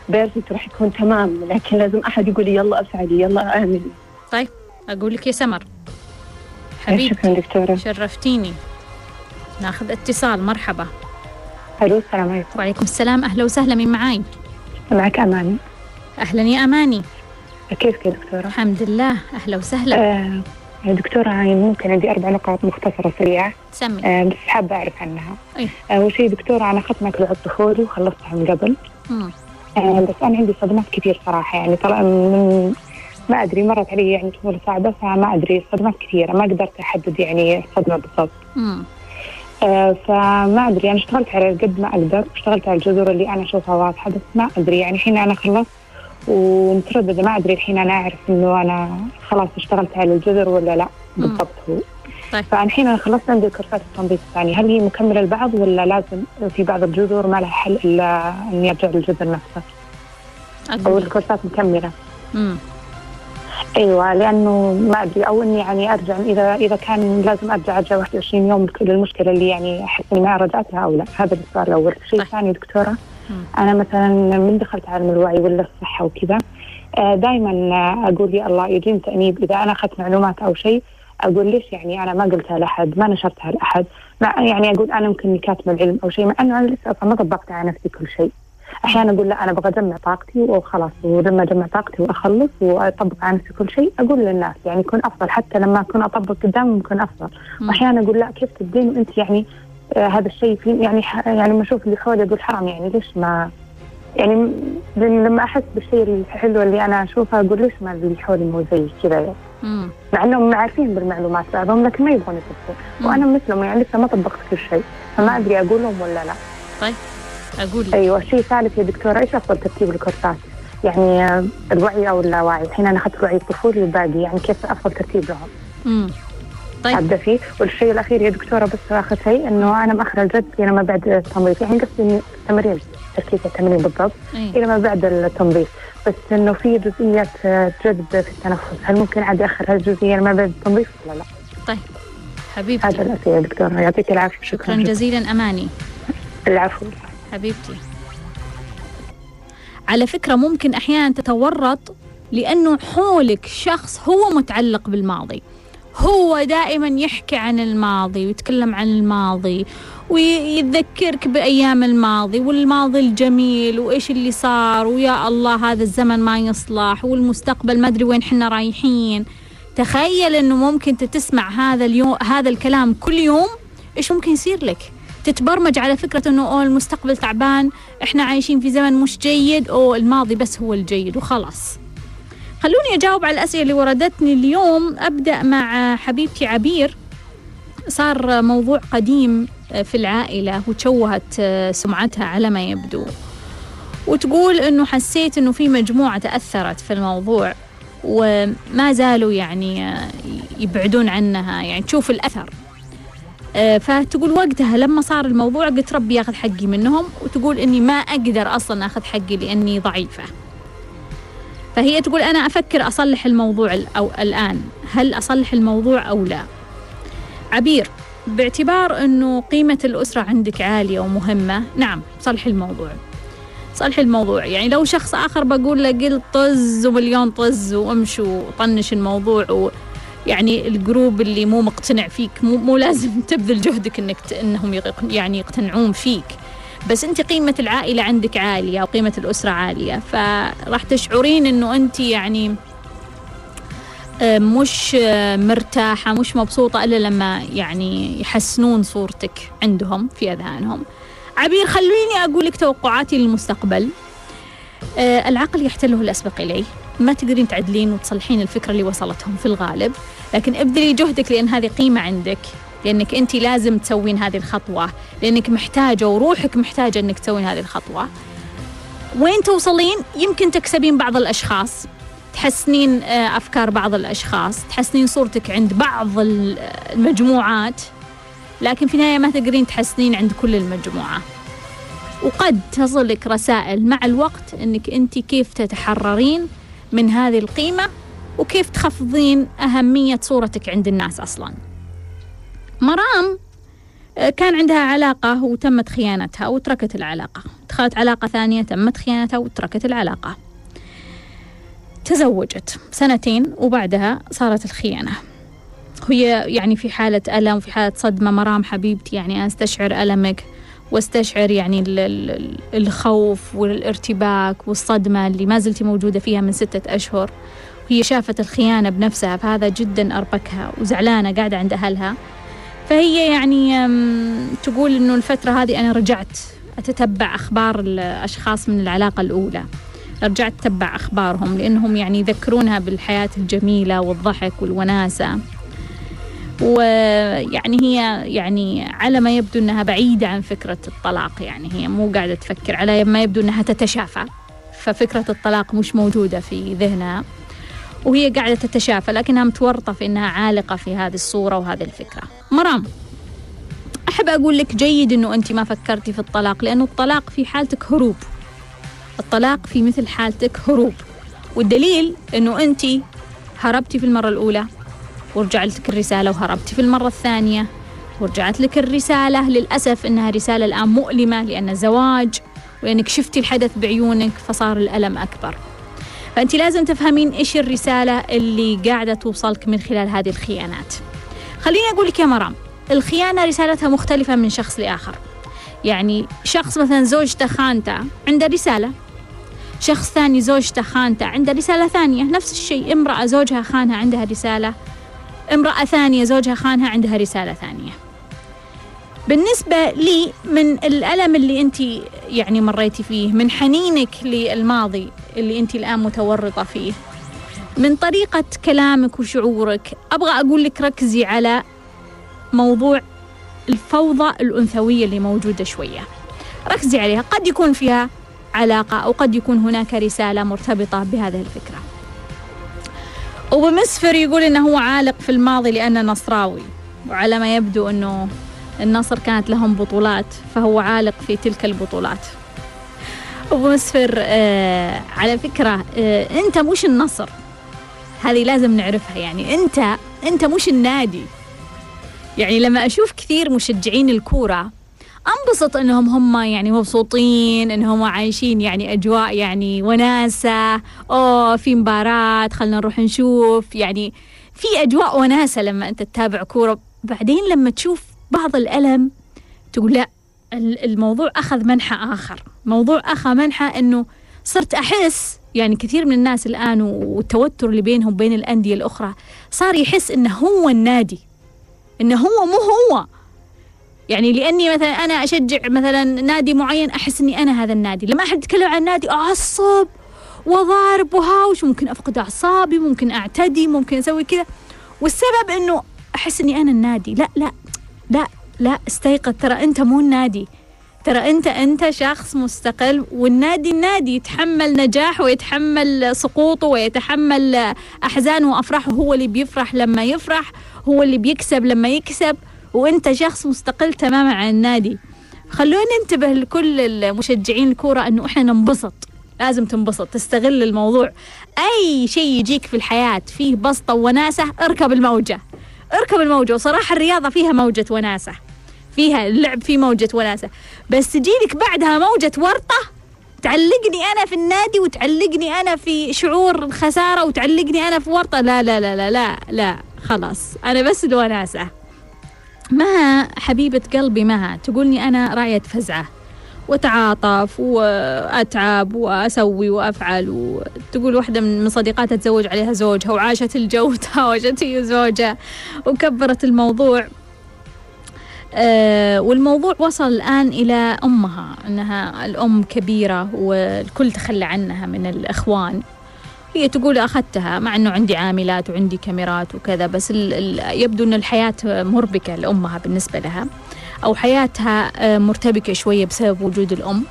perfect راح يكون تمام لكن لازم أحد يقول لي يلا أفعلي يلا أعملي. طيب أقول لك يا سمر. شكرا حبيبتي دكتورة. شرفتيني. ناخذ اتصال مرحبا. ألو السلام عليكم. وعليكم السلام أهلا وسهلا مين معاي؟ معك أماني. أهلا يا أماني. كيفك يا دكتورة؟ الحمد لله أهلا وسهلا. آه دكتورة يعني ممكن عندي أربع نقاط مختصرة سريعة سمي آه بس حابة أعرف عنها أي. آه، أول شيء دكتورة أنا أخذت مكلوع طفولي وخلصتها من قبل. آه بس أنا عندي صدمات كثير صراحة يعني طلع من ما أدري مرت علي يعني طفولة صعبة فما أدري صدمات كثيرة ما قدرت أحدد يعني الصدمة بالضبط. آه فما أدري أنا اشتغلت على قد ما أقدر اشتغلت على الجذور اللي أنا أشوفها واضحة بس ما أدري يعني الحين أنا خلصت ومترددة ما أدري الحين أنا أعرف إنه أنا خلاص اشتغلت على الجذر ولا لا. بالضبط هو طيب. فأنا الحين أنا خلصت عندي كورسات التنظيف الثاني هل هي مكملة لبعض ولا لازم في بعض الجذور ما لها حل إلا إني أرجع للجذر نفسه أقول لك الكورسات مكملة مم. أيوه لأنه ما أدري أو إني يعني أرجع إذا إذا كان لازم أرجع أرجع 21 يوم لكل المشكلة اللي يعني أحس إني ما رجعت لها أو لا هذا السؤال الأول الشيء طيب. الثاني دكتورة مم. أنا مثلا من دخلت عالم الوعي ولا الصحه وكذا دائما أقول يا الله يجيني تأنيب إذا أنا أخذت معلومات أو شيء أقول ليش يعني أنا ما قلتها لأحد ما نشرتها لأحد؟ مع يعني أقول أنا يمكن إني كاتمه العلم أو شيء مع إنه أنا لسه أصلا ما طبقت على نفسي كل شيء. أحيانا أقول لا أنا أبغى أجمع طاقتي وخلاص ولما أجمع طاقتي وأخلص وأطبق على نفسي كل شيء أقول للناس يعني يكون أفضل حتى لما أكون أطبق قدامهم يكون أفضل. واحيانا أقول لا كيف تبدين وانت يعني آه هذا الشيء في يعني يعني لما أشوف اللي حولي أقول حرام يعني ليش ما يعني لما أحس بالشيء الحلو اللي أنا أشوفه أقول ليش ما اللي حولي مو زي كذا يعني. مم. مع إنهم عارفين بالمعلومات بعضهم لكن ما يبغون يطبقون. وأنا مثلهم يعني لسه ما طبقت كل شيء فما أدري أقول لهم ولا لا أقول لك أيوه شيء ثالث يا دكتورة إيش أفضل ترتيب الكورسات؟ يعني آه، الوعي أو اللاوعي الحين أنا أخذت الوعي الطفولي والباقي يعني كيف أفضل ترتيب لهم؟ مم. طيب. ابدا فيه والشيء الأخير يا دكتورة بس اخر شيء إنه أنا مأخر الجد إلى ما بعد التنظيف يعني قصدي التمرين تركيز التمرين بالضبط. إيه. إلى ما بعد التنظيف بس إنه في جزئيات جذب في التنفس. هل ممكن عاد اخر هالجزئية ما بعد التنظيف ولا لا؟ هذا حبيبتي. الاسئله يا دكتورة. يعطيك العافية. شكرا جزيلا. أماني. العفو. حبيبتي. على فكرة ممكن أحيانا تتورط لأنه حولك شخص هو متعلق بالماضي. هو دائما يحكي عن الماضي ويتكلم عن الماضي ويذكرك بأيام الماضي والماضي الجميل وإيش اللي صار ويا الله هذا الزمن ما يصلح والمستقبل ما أدري وين حنا رايحين. تخيل إنه ممكن تسمع هذا اليوم هذا الكلام كل يوم إيش ممكن يصير لك؟ تتبرمج على فكرة إنه أوه المستقبل تعبان إحنا عايشين في زمن مش جيد أو الماضي بس هو الجيد وخلاص. خلوني أجاوب على الأسئلة اللي وردتني اليوم. أبدأ مع حبيبتي عبير. صار موضوع قديم في العائلة وتشوهت سمعتها على ما يبدو. وتقول إنه حسيت إنه في مجموعة تأثرت في الموضوع وما زالوا يعني يبعدون عنها يعني تشوف الأثر. فتقول وقتها لما صار الموضوع قلت ربي ياخذ حقي منهم وتقول إني ما أقدر أصلا أخذ حقي لأني ضعيفة. فهي تقول أنا أفكر أصلح الموضوع أو الآن. هل أصلح الموضوع أو لا؟ عبير باعتبار أنه قيمة الأسرة عندك عالية ومهمة نعم صلحي الموضوع. صلحي الموضوع. يعني لو شخص آخر بقول له قل طز ومليون طز وامشوا وطنش الموضوع و يعني الجروب اللي مو مقتنع فيك مو, مو لازم تبذل جهدك إنك. إنهم يعني يقتنعون فيك. بس انت قيمة العائلة عندك عالية وقيمة الأسرة عالية فراح تشعرين إنه أنت يعني مش مرتاحة مش مبسوطة إلا لما يعني يحسنون صورتك عندهم في أذهانهم. عبير خليني أقول لك توقعاتي للمستقبل. العقل يحتله الأسبق إليه. ما تقدرين تعدلين وتصلحين الفكرة اللي وصلتهم في الغالب لكن ابذلي جهدك لأن هذه قيمة عندك. لأنك أنت لازم تسوين هذه الخطوة لأنك محتاجة وروحك محتاجة أنك تسوين هذه الخطوة. وين توصلين؟ يمكن تكسبين بعض الأشخاص تحسنين أفكار بعض الأشخاص تحسنين صورتك عند بعض المجموعات لكن في النهاية ما تقدرين تحسنين عند كل المجموعة. وقد تصلك رسائل مع الوقت أنك أنت كيف تتحررين من هذه القيمة وكيف تخفضين أهمية صورتك عند الناس أصلا. مرام كان عندها علاقة وتمت خيانتها وتركت العلاقة. دخلت علاقة ثانية تمت خيانتها وتركت العلاقة. تزوجت سنتين وبعدها صارت الخيانة. هي يعني في حالة ألم وفي حالة صدمة. مرام حبيبتي يعني أنا أستشعر ألمك واستشعر يعني الخوف والارتباك والصدمة اللي ما زلتي موجودة فيها من ستة أشهر. وهي شافت الخيانة بنفسها فهذا جدا أربكها وزعلانة قاعدة عند أهلها. فهي يعني تقول إنه الفترة هذه أنا رجعت أتتبع أخبار الأشخاص من العلاقة الأولى. رجعت أتبع أخبارهم لأنهم يعني يذكرونها بالحياة الجميلة والضحك والوناسة. ويعني هي يعني على ما يبدو أنها بعيدة عن فكرة الطلاق يعني هي مو قاعدة تفكر على ما يبدو أنها تتشافى. ففكرة الطلاق مش موجودة في ذهنها. وهي قاعدة تتشافى لكنها متورطة في أنها عالقة في هذه الصورة وهذه الفكرة. مرام أحب أقول لك جيد أنه أنت ما فكرتي في الطلاق لأنه الطلاق في حالتك هروب. الطلاق في مثل حالتك هروب. والدليل أنه أنت هربتي في المرة الأولى ورجعت لك الرسالة وهربتي في المرة الثانية ورجعت لك الرسالة. للأسف أنها رسالة الآن مؤلمة لأن زواج وأنك شفتي الحدث بعيونك فصار الألم أكبر. فأنت لازم تفهمين إيش الرسالة اللي قاعدة توصلك من خلال هذه الخيانات. خليني أقول لك يا مرام الخيانة رسالتها مختلفة من شخص لآخر. يعني شخص مثلا زوجته خانته عنده رسالة شخص ثاني زوجته خانته عنده رسالة ثانية نفس الشيء امرأة زوجها خانها عندها رسالة امرأة ثانية زوجها خانها عندها رسالة ثانية. بالنسبة لي من الألم اللي أنت يعني مريتي فيه من حنينك للماضي اللي أنت الآن متورطة فيه من طريقة كلامك وشعورك أبغى أقول لك ركزي على موضوع الفوضى الأنثوية اللي موجودة شوية. ركزي عليها قد يكون فيها علاقة أو قد يكون هناك رسالة مرتبطة بهذه الفكرة. أبو مسفر يقول إنه هو عالق في الماضي لأنه نصراوي وعلى ما يبدو أنه النصر كانت لهم بطولات فهو عالق في تلك البطولات. أبو مسفر آه على فكرة آه أنت مش النصر. هذه لازم نعرفها يعني أنت أنت مش النادي. يعني لما أشوف كثير مشجعين الكورة أنبسط إنهم هم يعني مبسوطين إنهم عايشين يعني أجواء يعني وناسة. أوه في مباراة خلنا نروح نشوف. يعني في أجواء وناسة لما أنت تتابع كورة. بعدين لما تشوف بعض الألم تقول لا ال- الموضوع أخذ منحى آخر. موضوع أخذ منحى أنه صرت أحس يعني كثير من الناس الآن والتوتر اللي بينهم وبين الأندية الأخرى صار يحس أنه هو النادي أنه هو مو هو. يعني لأني مثلا أنا أشجع مثلا نادي معين أحس إني أنا هذا النادي. لما أحد يتكلم عن نادي أعصب وضارب وهاوش ممكن أفقد أعصابي ممكن أعتدي ممكن أسوي كذا. والسبب إنه أحس إني أنا النادي. لا لا. لا لا استيقظ. ترى أنت مو النادي. ترى أنت أنت شخص مستقل والنادي النادي يتحمل نجاحه ويتحمل سقوطه ويتحمل احزانه وافراحه هو اللي بيفرح لما يفرح هو اللي بيكسب لما يكسب وأنت شخص مستقل تماما عن النادي. خلونا ننتبه لكل المشجعين الكورة إنه إحنا ننبسط. لازم تنبسط تستغل الموضوع. أي شيء يجيك في الحياة فيه بسطة وناسة اركب الموجة. اركب الموجة. وصراحة الرياضة فيها موجة وناسة. فيها اللعب فيه موجة وناسة. بس تجيلك بعدها موجة ورطة تعلقني أنا في النادي وتعلقني أنا في شعور الخسارة وتعلقني أنا في ورطة. لا لا لا لا لا لا خلاص. أنا بس الوناسة. مها حبيبة قلبي مها تقولني أنا راية فزعة. وتعاطف وأتعب وأسوي وأفعل. وتقول واحدة من صديقاتها تزوج عليها زوجها وعاشت الجو تهاوشت هي وزوجها وكبرت الموضوع. آه والموضوع وصل الآن إلى أمها أنها الأم كبيرة والكل تخلى عنها من الإخوان. هي تقول أخذتها مع أنه عندي عاملات وعندي كاميرات وكذا بس ال ال يبدو أن الحياة مربكة لأمها بالنسبة لها. أو حياتها آه مرتبكة شوية بسبب وجود الأم.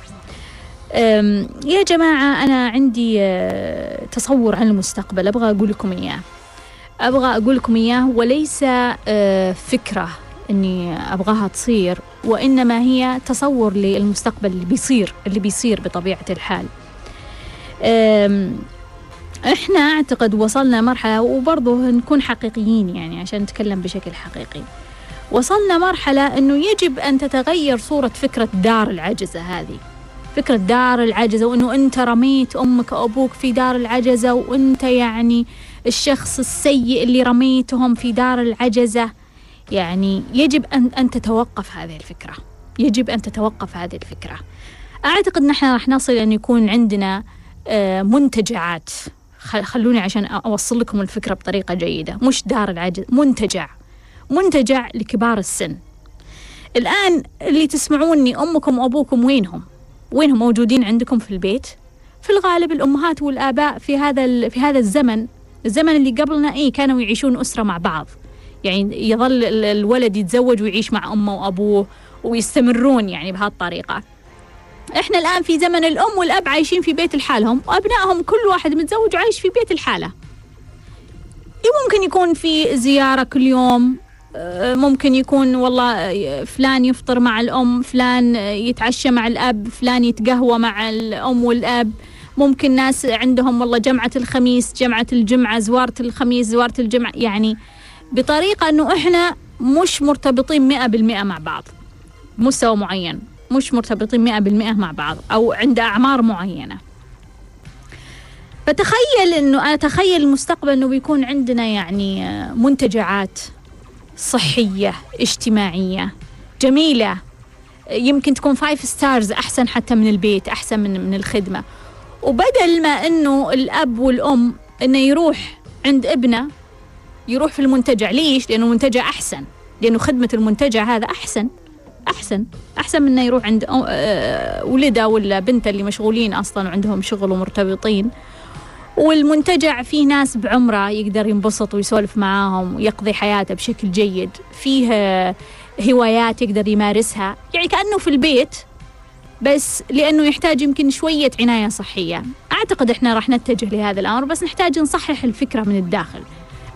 يا جماعة أنا عندي آه، تصور عن المستقبل. أبغى أقول لكم إياه. أبغى أقول لكم إياه وليس آه، فكرة إني أبغاها تصير وإنما هي تصور للمستقبل اللي بيصير اللي بيصير بطبيعة الحال. إحنا أعتقد وصلنا مرحلة وبرضه نكون حقيقيين يعني عشان نتكلم بشكل حقيقي. وصلنا مرحلة إنه يجب أن تتغير صورة فكرة دار العجزة هذه. فكرة دار العجزة وإنه أنت رميت أمك أو أبوك في دار العجزة وأنت يعني الشخص السيء اللي رميتهم في دار العجزة. يعني يجب أن أن تتوقف هذه الفكرة. يجب أن تتوقف هذه الفكرة. أعتقد نحن راح نصل أن يكون عندنا آه، منتجعات. خلوني عشان أوصل لكم الفكرة بطريقة جيدة. مش دار العجز منتجع. منتجع لكبار السن. الآن اللي تسمعوني أمكم وأبوكم وينهم؟ وينهم موجودين عندكم في البيت؟ في الغالب الأمهات والآباء في هذا في هذا الزمن الزمن اللي قبلنا إيه كانوا يعيشون أسرة مع بعض. يعني يظل ال- الولد يتزوج ويعيش مع أمه وأبوه ويستمرون يعني بهالطريقة. إحنا الآن في زمن الأم والأب عايشين في بيت لحالهم وأبنائهم كل واحد متزوج وعايش في بيت الحالة ممكن يكون في زيارة كل يوم ممكن يكون والله آه، فلان يفطر مع الأم فلان آه، يتعشى مع الأب فلان يتقهوى مع الأم والأب. ممكن ناس عندهم والله جمعة الخميس جمعة الجمعة زوارة الخميس زوارة الجمعة. يعني بطريقة أنه إحنا مش مرتبطين مئة بالمئة مع بعض مستوى معين. مش مرتبطين مئة بالمئة مع بعض أو عند أعمار معينة. فتخيل أنه أنا أتخيل المستقبل أنه بيكون عندنا يعني آه، منتجعات. صحية اجتماعية جميلة. يمكن تكون five stars أحسن حتى من البيت أحسن من من الخدمة. وبدل ما أنه الأب والأم أنه يروح عند ابنه يروح في المنتجع. ليش؟ لأنه المنتجع أحسن. لأنه خدمة المنتجع هذا أحسن. أحسن. أحسن من إنه يروح عند آه، ولده ولا بنته اللي مشغولين أصلا وعندهم شغل ومرتبطين. والمنتجع فيه ناس بعمره يقدر ينبسط ويسولف معاهم ويقضي حياته بشكل جيد. فيه هوايات يقدر يمارسها. يعني كأنه في البيت بس لأنه يحتاج يمكن شوية عناية صحية. أعتقد إحنا راح نتجه لهذا الأمر بس نحتاج نصحح الفكرة من الداخل.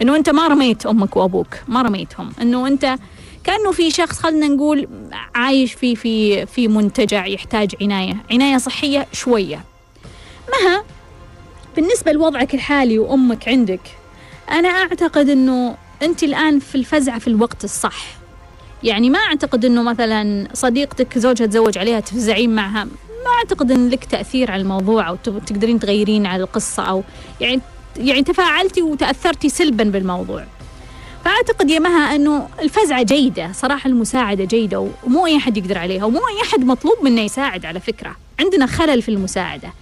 إنه أنت ما رميت أمك وأبوك ما رميتهم. إنه أنت كأنه في شخص خلنا نقول عايش في في في منتجع يحتاج عناية. عناية صحية شوية. مها بالنسبة لوضعك الحالي وأمك عندك أنا أعتقد أنه أنت الآن في الفزعة في الوقت الصح. يعني ما أعتقد أنه مثلا صديقتك زوجها تزوج عليها تفزعين معها ما أعتقد أن لك تأثير على الموضوع أو تقدرين تغيرين على القصة أو يعني يعني تفاعلتي وتأثرتي سلبا بالموضوع. فأعتقد يا مها أنه الفزعة جيدة صراحة المساعدة جيدة ومو أي أحد يقدر عليها ومو أي أحد مطلوب منه يساعد على فكرة. عندنا خلل في المساعدة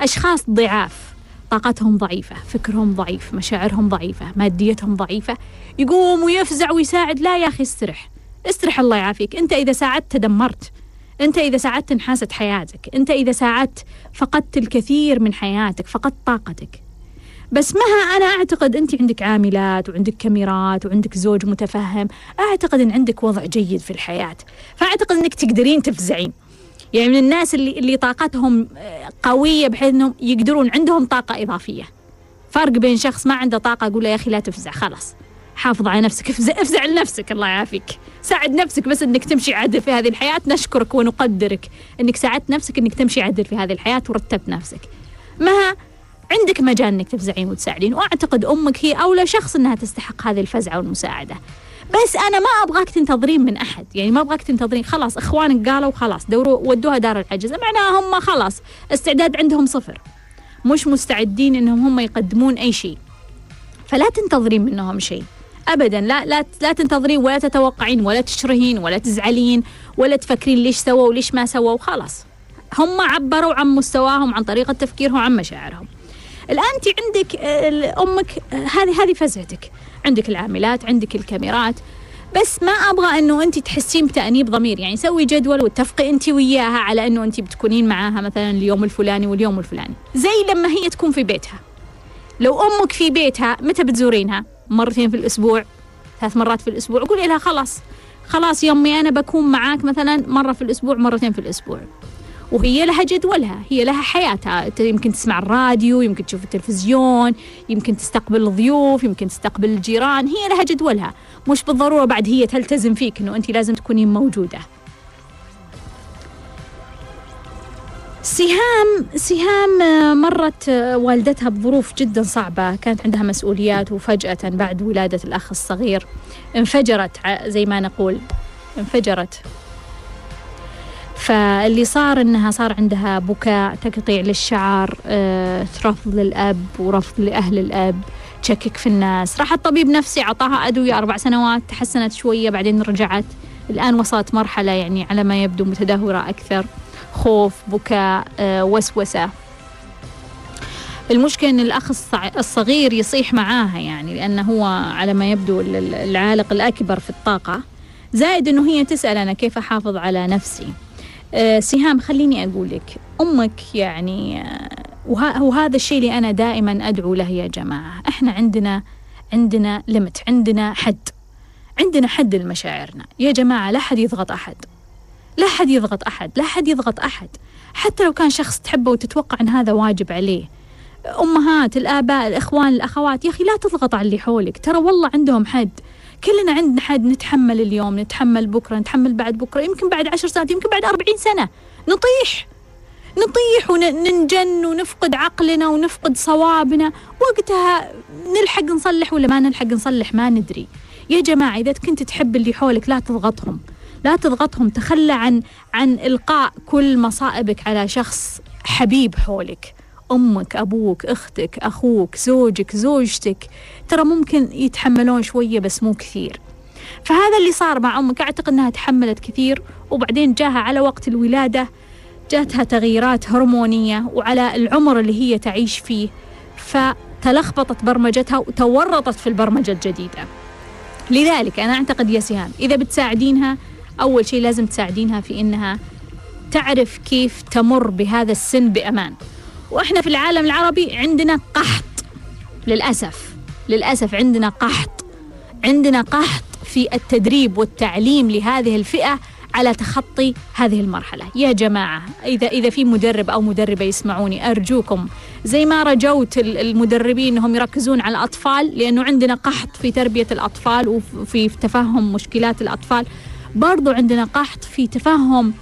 أشخاص ضعاف. طاقتهم ضعيفة فكرهم ضعيف مشاعرهم ضعيفة ماديتهم ضعيفة. يقوم ويفزع ويساعد لا يا أخي استرح. استرح الله يعافيك. أنت إذا ساعدت تدمرت. أنت إذا ساعدت انحاست حياتك. أنت إذا ساعدت فقدت الكثير من حياتك فقدت طاقتك. بس مها أنا أعتقد أنت عندك عاملات وعندك كاميرات وعندك زوج متفهم. أعتقد أن عندك وضع جيد في الحياة. فأعتقد أنك تقدرين تفزعين. يعني من الناس اللي اللي طاقتهم آه، قوية بحيث أنهم يقدرون عندهم طاقة إضافية. فرق بين شخص ما عنده طاقة أقول له يا أخي لا تفزع خلاص. حافظ على نفسك افزع, افزع لنفسك الله يعافيك. ساعد نفسك بس إنك تمشي عدل في هذه الحياة. نشكرك ونقدرك إنك ساعدت نفسك إنك تمشي عدل في هذه الحياة ورتبت نفسك. مها عندك مجال إنك تفزعين وتساعدين. وأعتقد أمك هي أولى شخص إنها تستحق هذه الفزعة والمساعدة. بس أنا ما أبغاك تنتظرين من أحد. يعني ما أبغاك تنتظرين. خلاص إخوانك قالوا خلاص دوروا ودوها دار العجزه معناها هم خلاص استعداد عندهم صفر. مش مستعدين إنهم هم يقدمون أي شيء. فلا تنتظرين منهم شيء. ابدا. لا لا لا تنتظرين ولا تتوقعين ولا تشرهين ولا تزعلين ولا تفكرين ليش سووا وليش ما سووا. خلاص. هم عبروا عن مستواهم عن طريقة تفكيرهم عن مشاعرهم. الآن انت عندك آه، أمك آه، هذه هذه فزعتك. عندك العاملات عندك الكاميرات. بس ما أبغى إنه انت تحسين بتأنيب ضمير. يعني سوي جدول واتفقي انت وياها على إنه انت بتكونين معاها مثلا اليوم الفلاني واليوم الفلاني. زي لما هي تكون في بيتها. لو أمك في بيتها متى بتزورينها؟ مرتين في الأسبوع ثلاث مرات في الأسبوع. قولي لها خلاص خلاص يومي أنا بكون معاك مثلا مرة في الأسبوع مرتين في الأسبوع. وهي لها جدولها. هي لها حياتها. يمكن تسمع الراديو يمكن تشوف التلفزيون يمكن تستقبل الضيوف يمكن تستقبل الجيران. هي لها جدولها. مش بالضرورة بعد هي تلتزم فيك أنه أنت لازم تكونين موجودة. سهام سهام مرت والدتها بظروف جدا صعبة. كانت عندها مسؤوليات وفجأة بعد ولادة الأخ الصغير انفجرت زي ما نقول. انفجرت. فاللي صار إنها صار عندها بكاء تقطيع للشعر آه، رفض للأب ورفض لأهل الأب تشكك في الناس. راحت طبيب نفسي أعطاها أدوية أربع سنوات تحسنت شوية بعدين رجعت. الآن وصلت مرحلة يعني على ما يبدو متدهورة أكثر. خوف بكاء آه، وسوسة. المشكلة أن الأخ الصغير يصيح معاها يعني لأنه هو على ما يبدو العالق الأكبر في الطاقة. زائد أنه هي تسأل أنا كيف أحافظ على نفسي؟ سهام خليني أقول لك أمك يعني أه وهذا الشيء اللي أنا دائما أدعو له يا جماعة. إحنا عندنا عندنا لمت عندنا حد. عندنا حد لمشاعرنا. يا جماعة لا حد يضغط أحد. لا حد يضغط أحد. لا حد يضغط أحد. حتى لو كان شخص تحبه وتتوقع أن هذا واجب عليه. أمهات الآباء الإخوان الأخوات يا أخي لا تضغط على اللي حولك. ترى والله عندهم حد. كلنا عندنا حد نتحمل اليوم نتحمل بكرة نتحمل بعد بكرة يمكن بعد عشر سنوات يمكن بعد أربعين سنة. نطيح. نطيح وننجن ونفقد عقلنا ونفقد صوابنا. وقتها نلحق نصلح ولا ما نلحق نصلح؟ ما ندري. يا جماعة إذا كنت تحب اللي حولك لا تضغطهم. لا تضغطهم. تخلى عن عن إلقاء كل مصائبك على شخص حبيب حولك. أمك أبوك أختك أخوك زوجك زوجتك. ترى ممكن يتحملون شوية بس مو كثير. فهذا اللي صار مع أمك. أعتقد أنها تحملت كثير. وبعدين جاها على وقت الولادة جاتها تغييرات هرمونية وعلى العمر اللي هي تعيش فيه. فتلخبطت برمجتها وتورطت في البرمجة الجديدة. لذلك أنا أعتقد يا سهام إذا بتساعدينها أول شيء لازم تساعدينها في إنها تعرف كيف تمر بهذا السن بأمان. وإحنا في العالم العربي عندنا قحط. للأسف للأسف عندنا قحط. عندنا قحط في التدريب والتعليم لهذه الفئة على تخطي هذه المرحلة. يا جماعة إذا إذا في مدرب أو مدربة يسمعوني أرجوكم. زي ما رجوت المدربين أنهم يركزون على الأطفال لأنه عندنا قحط في تربية الأطفال وفي تفهم مشكلات الأطفال. برضو عندنا قحط في تفهم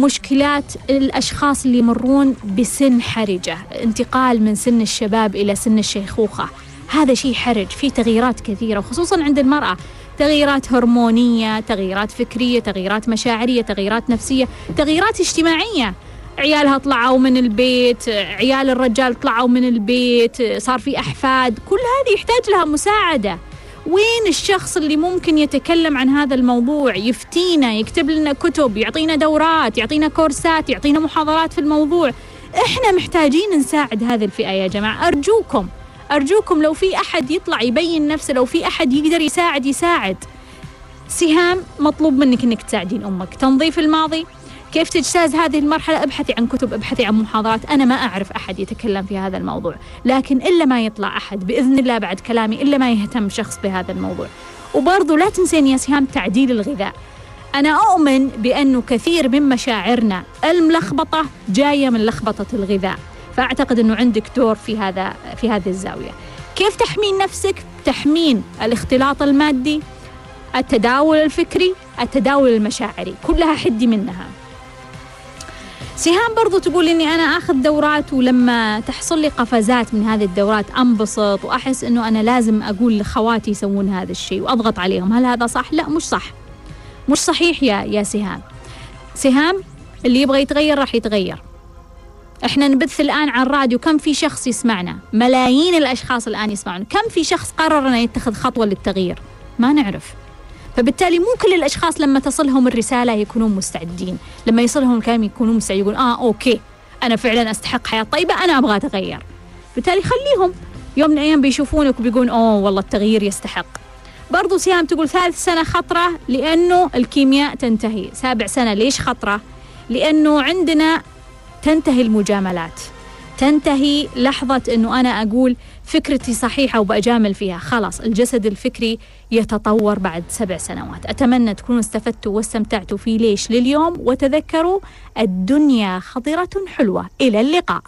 مشكلات الأشخاص اللي يمرون بسن حرجة انتقال من سن الشباب إلى سن الشيخوخة. هذا شيء حرج في تغييرات كثيرة وخصوصا عند المرأة. تغييرات هرمونية تغييرات فكرية تغييرات مشاعرية تغييرات نفسية تغييرات اجتماعية. عيالها طلعوا من البيت عيال الرجال طلعوا من البيت صار في أحفاد. كل هذه يحتاج لها مساعدة. وين الشخص اللي ممكن يتكلم عن هذا الموضوع؟ يفتينا يكتب لنا كتب يعطينا دورات يعطينا كورسات يعطينا محاضرات في الموضوع. إحنا محتاجين نساعد هذه الفئة يا جماعة. أرجوكم أرجوكم لو في أحد يطلع يبين نفسه لو في أحد يقدر يساعد يساعد. سهام مطلوب منك إنك تساعدين أمك. تنظيف الماضي كيف تجتاز هذه المرحلة؟ أبحثي عن كتب أبحثي عن محاضرات. أنا ما أعرف أحد يتكلم في هذا الموضوع لكن إلا ما يطلع أحد بإذن الله بعد كلامي إلا ما يهتم شخص بهذا الموضوع. وبرضو لا تنسين يا سهام تعديل الغذاء. أنا أؤمن بأنه كثير من مشاعرنا الملخبطة جاية من لخبطة الغذاء. فأعتقد أنه عندك دور في هذا في هذه الزاوية. كيف تحمين نفسك؟ تحمين الاختلاط المادي التداول الفكري التداول المشاعري. كلها حدي منها. سهام برضو تقول إني أنا آخذ دورات ولما تحصل لي قفزات من هذه الدورات أنبسط وأحس إنه أنا لازم أقول لخواتي يسوون هذا الشيء وأضغط عليهم. هل هذا صح؟ لا مش صح. مش صحيح يا يا سهام. سهام اللي يبغى يتغير راح يتغير. إحنا نبث الآن على الراديو كم في شخص يسمعنا؟ ملايين الأشخاص الآن يسمعون. كم في شخص قرر إنه يتخذ خطوة للتغيير؟ ما نعرف. فبالتالي مو كل الأشخاص لما تصلهم الرسالة يكونون مستعدين. لما يصلهم الكلام يكونون مستعدين يقول آه أوكي أنا فعلا أستحق حياة طيبة أنا أبغى أتغير. بالتالي خليهم يوم من الأيام بيشوفونك وبيقولون أوه والله التغيير يستحق. برضو سهام تقول ثالث سنة خطرة لأنه الكيمياء تنتهي. سابع سنة ليش خطرة؟ لأنه عندنا تنتهي المجاملات. تنتهي لحظة أنه أنا أقول فكرتي صحيحة وبأجامل فيها. خلاص الجسد الفكري يتطور بعد سبع سنوات. أتمنى تكونوا استفدتوا واستمتعتوا فيه ليش لليوم وتذكروا الدنيا خضرة حلوة. إلى اللقاء.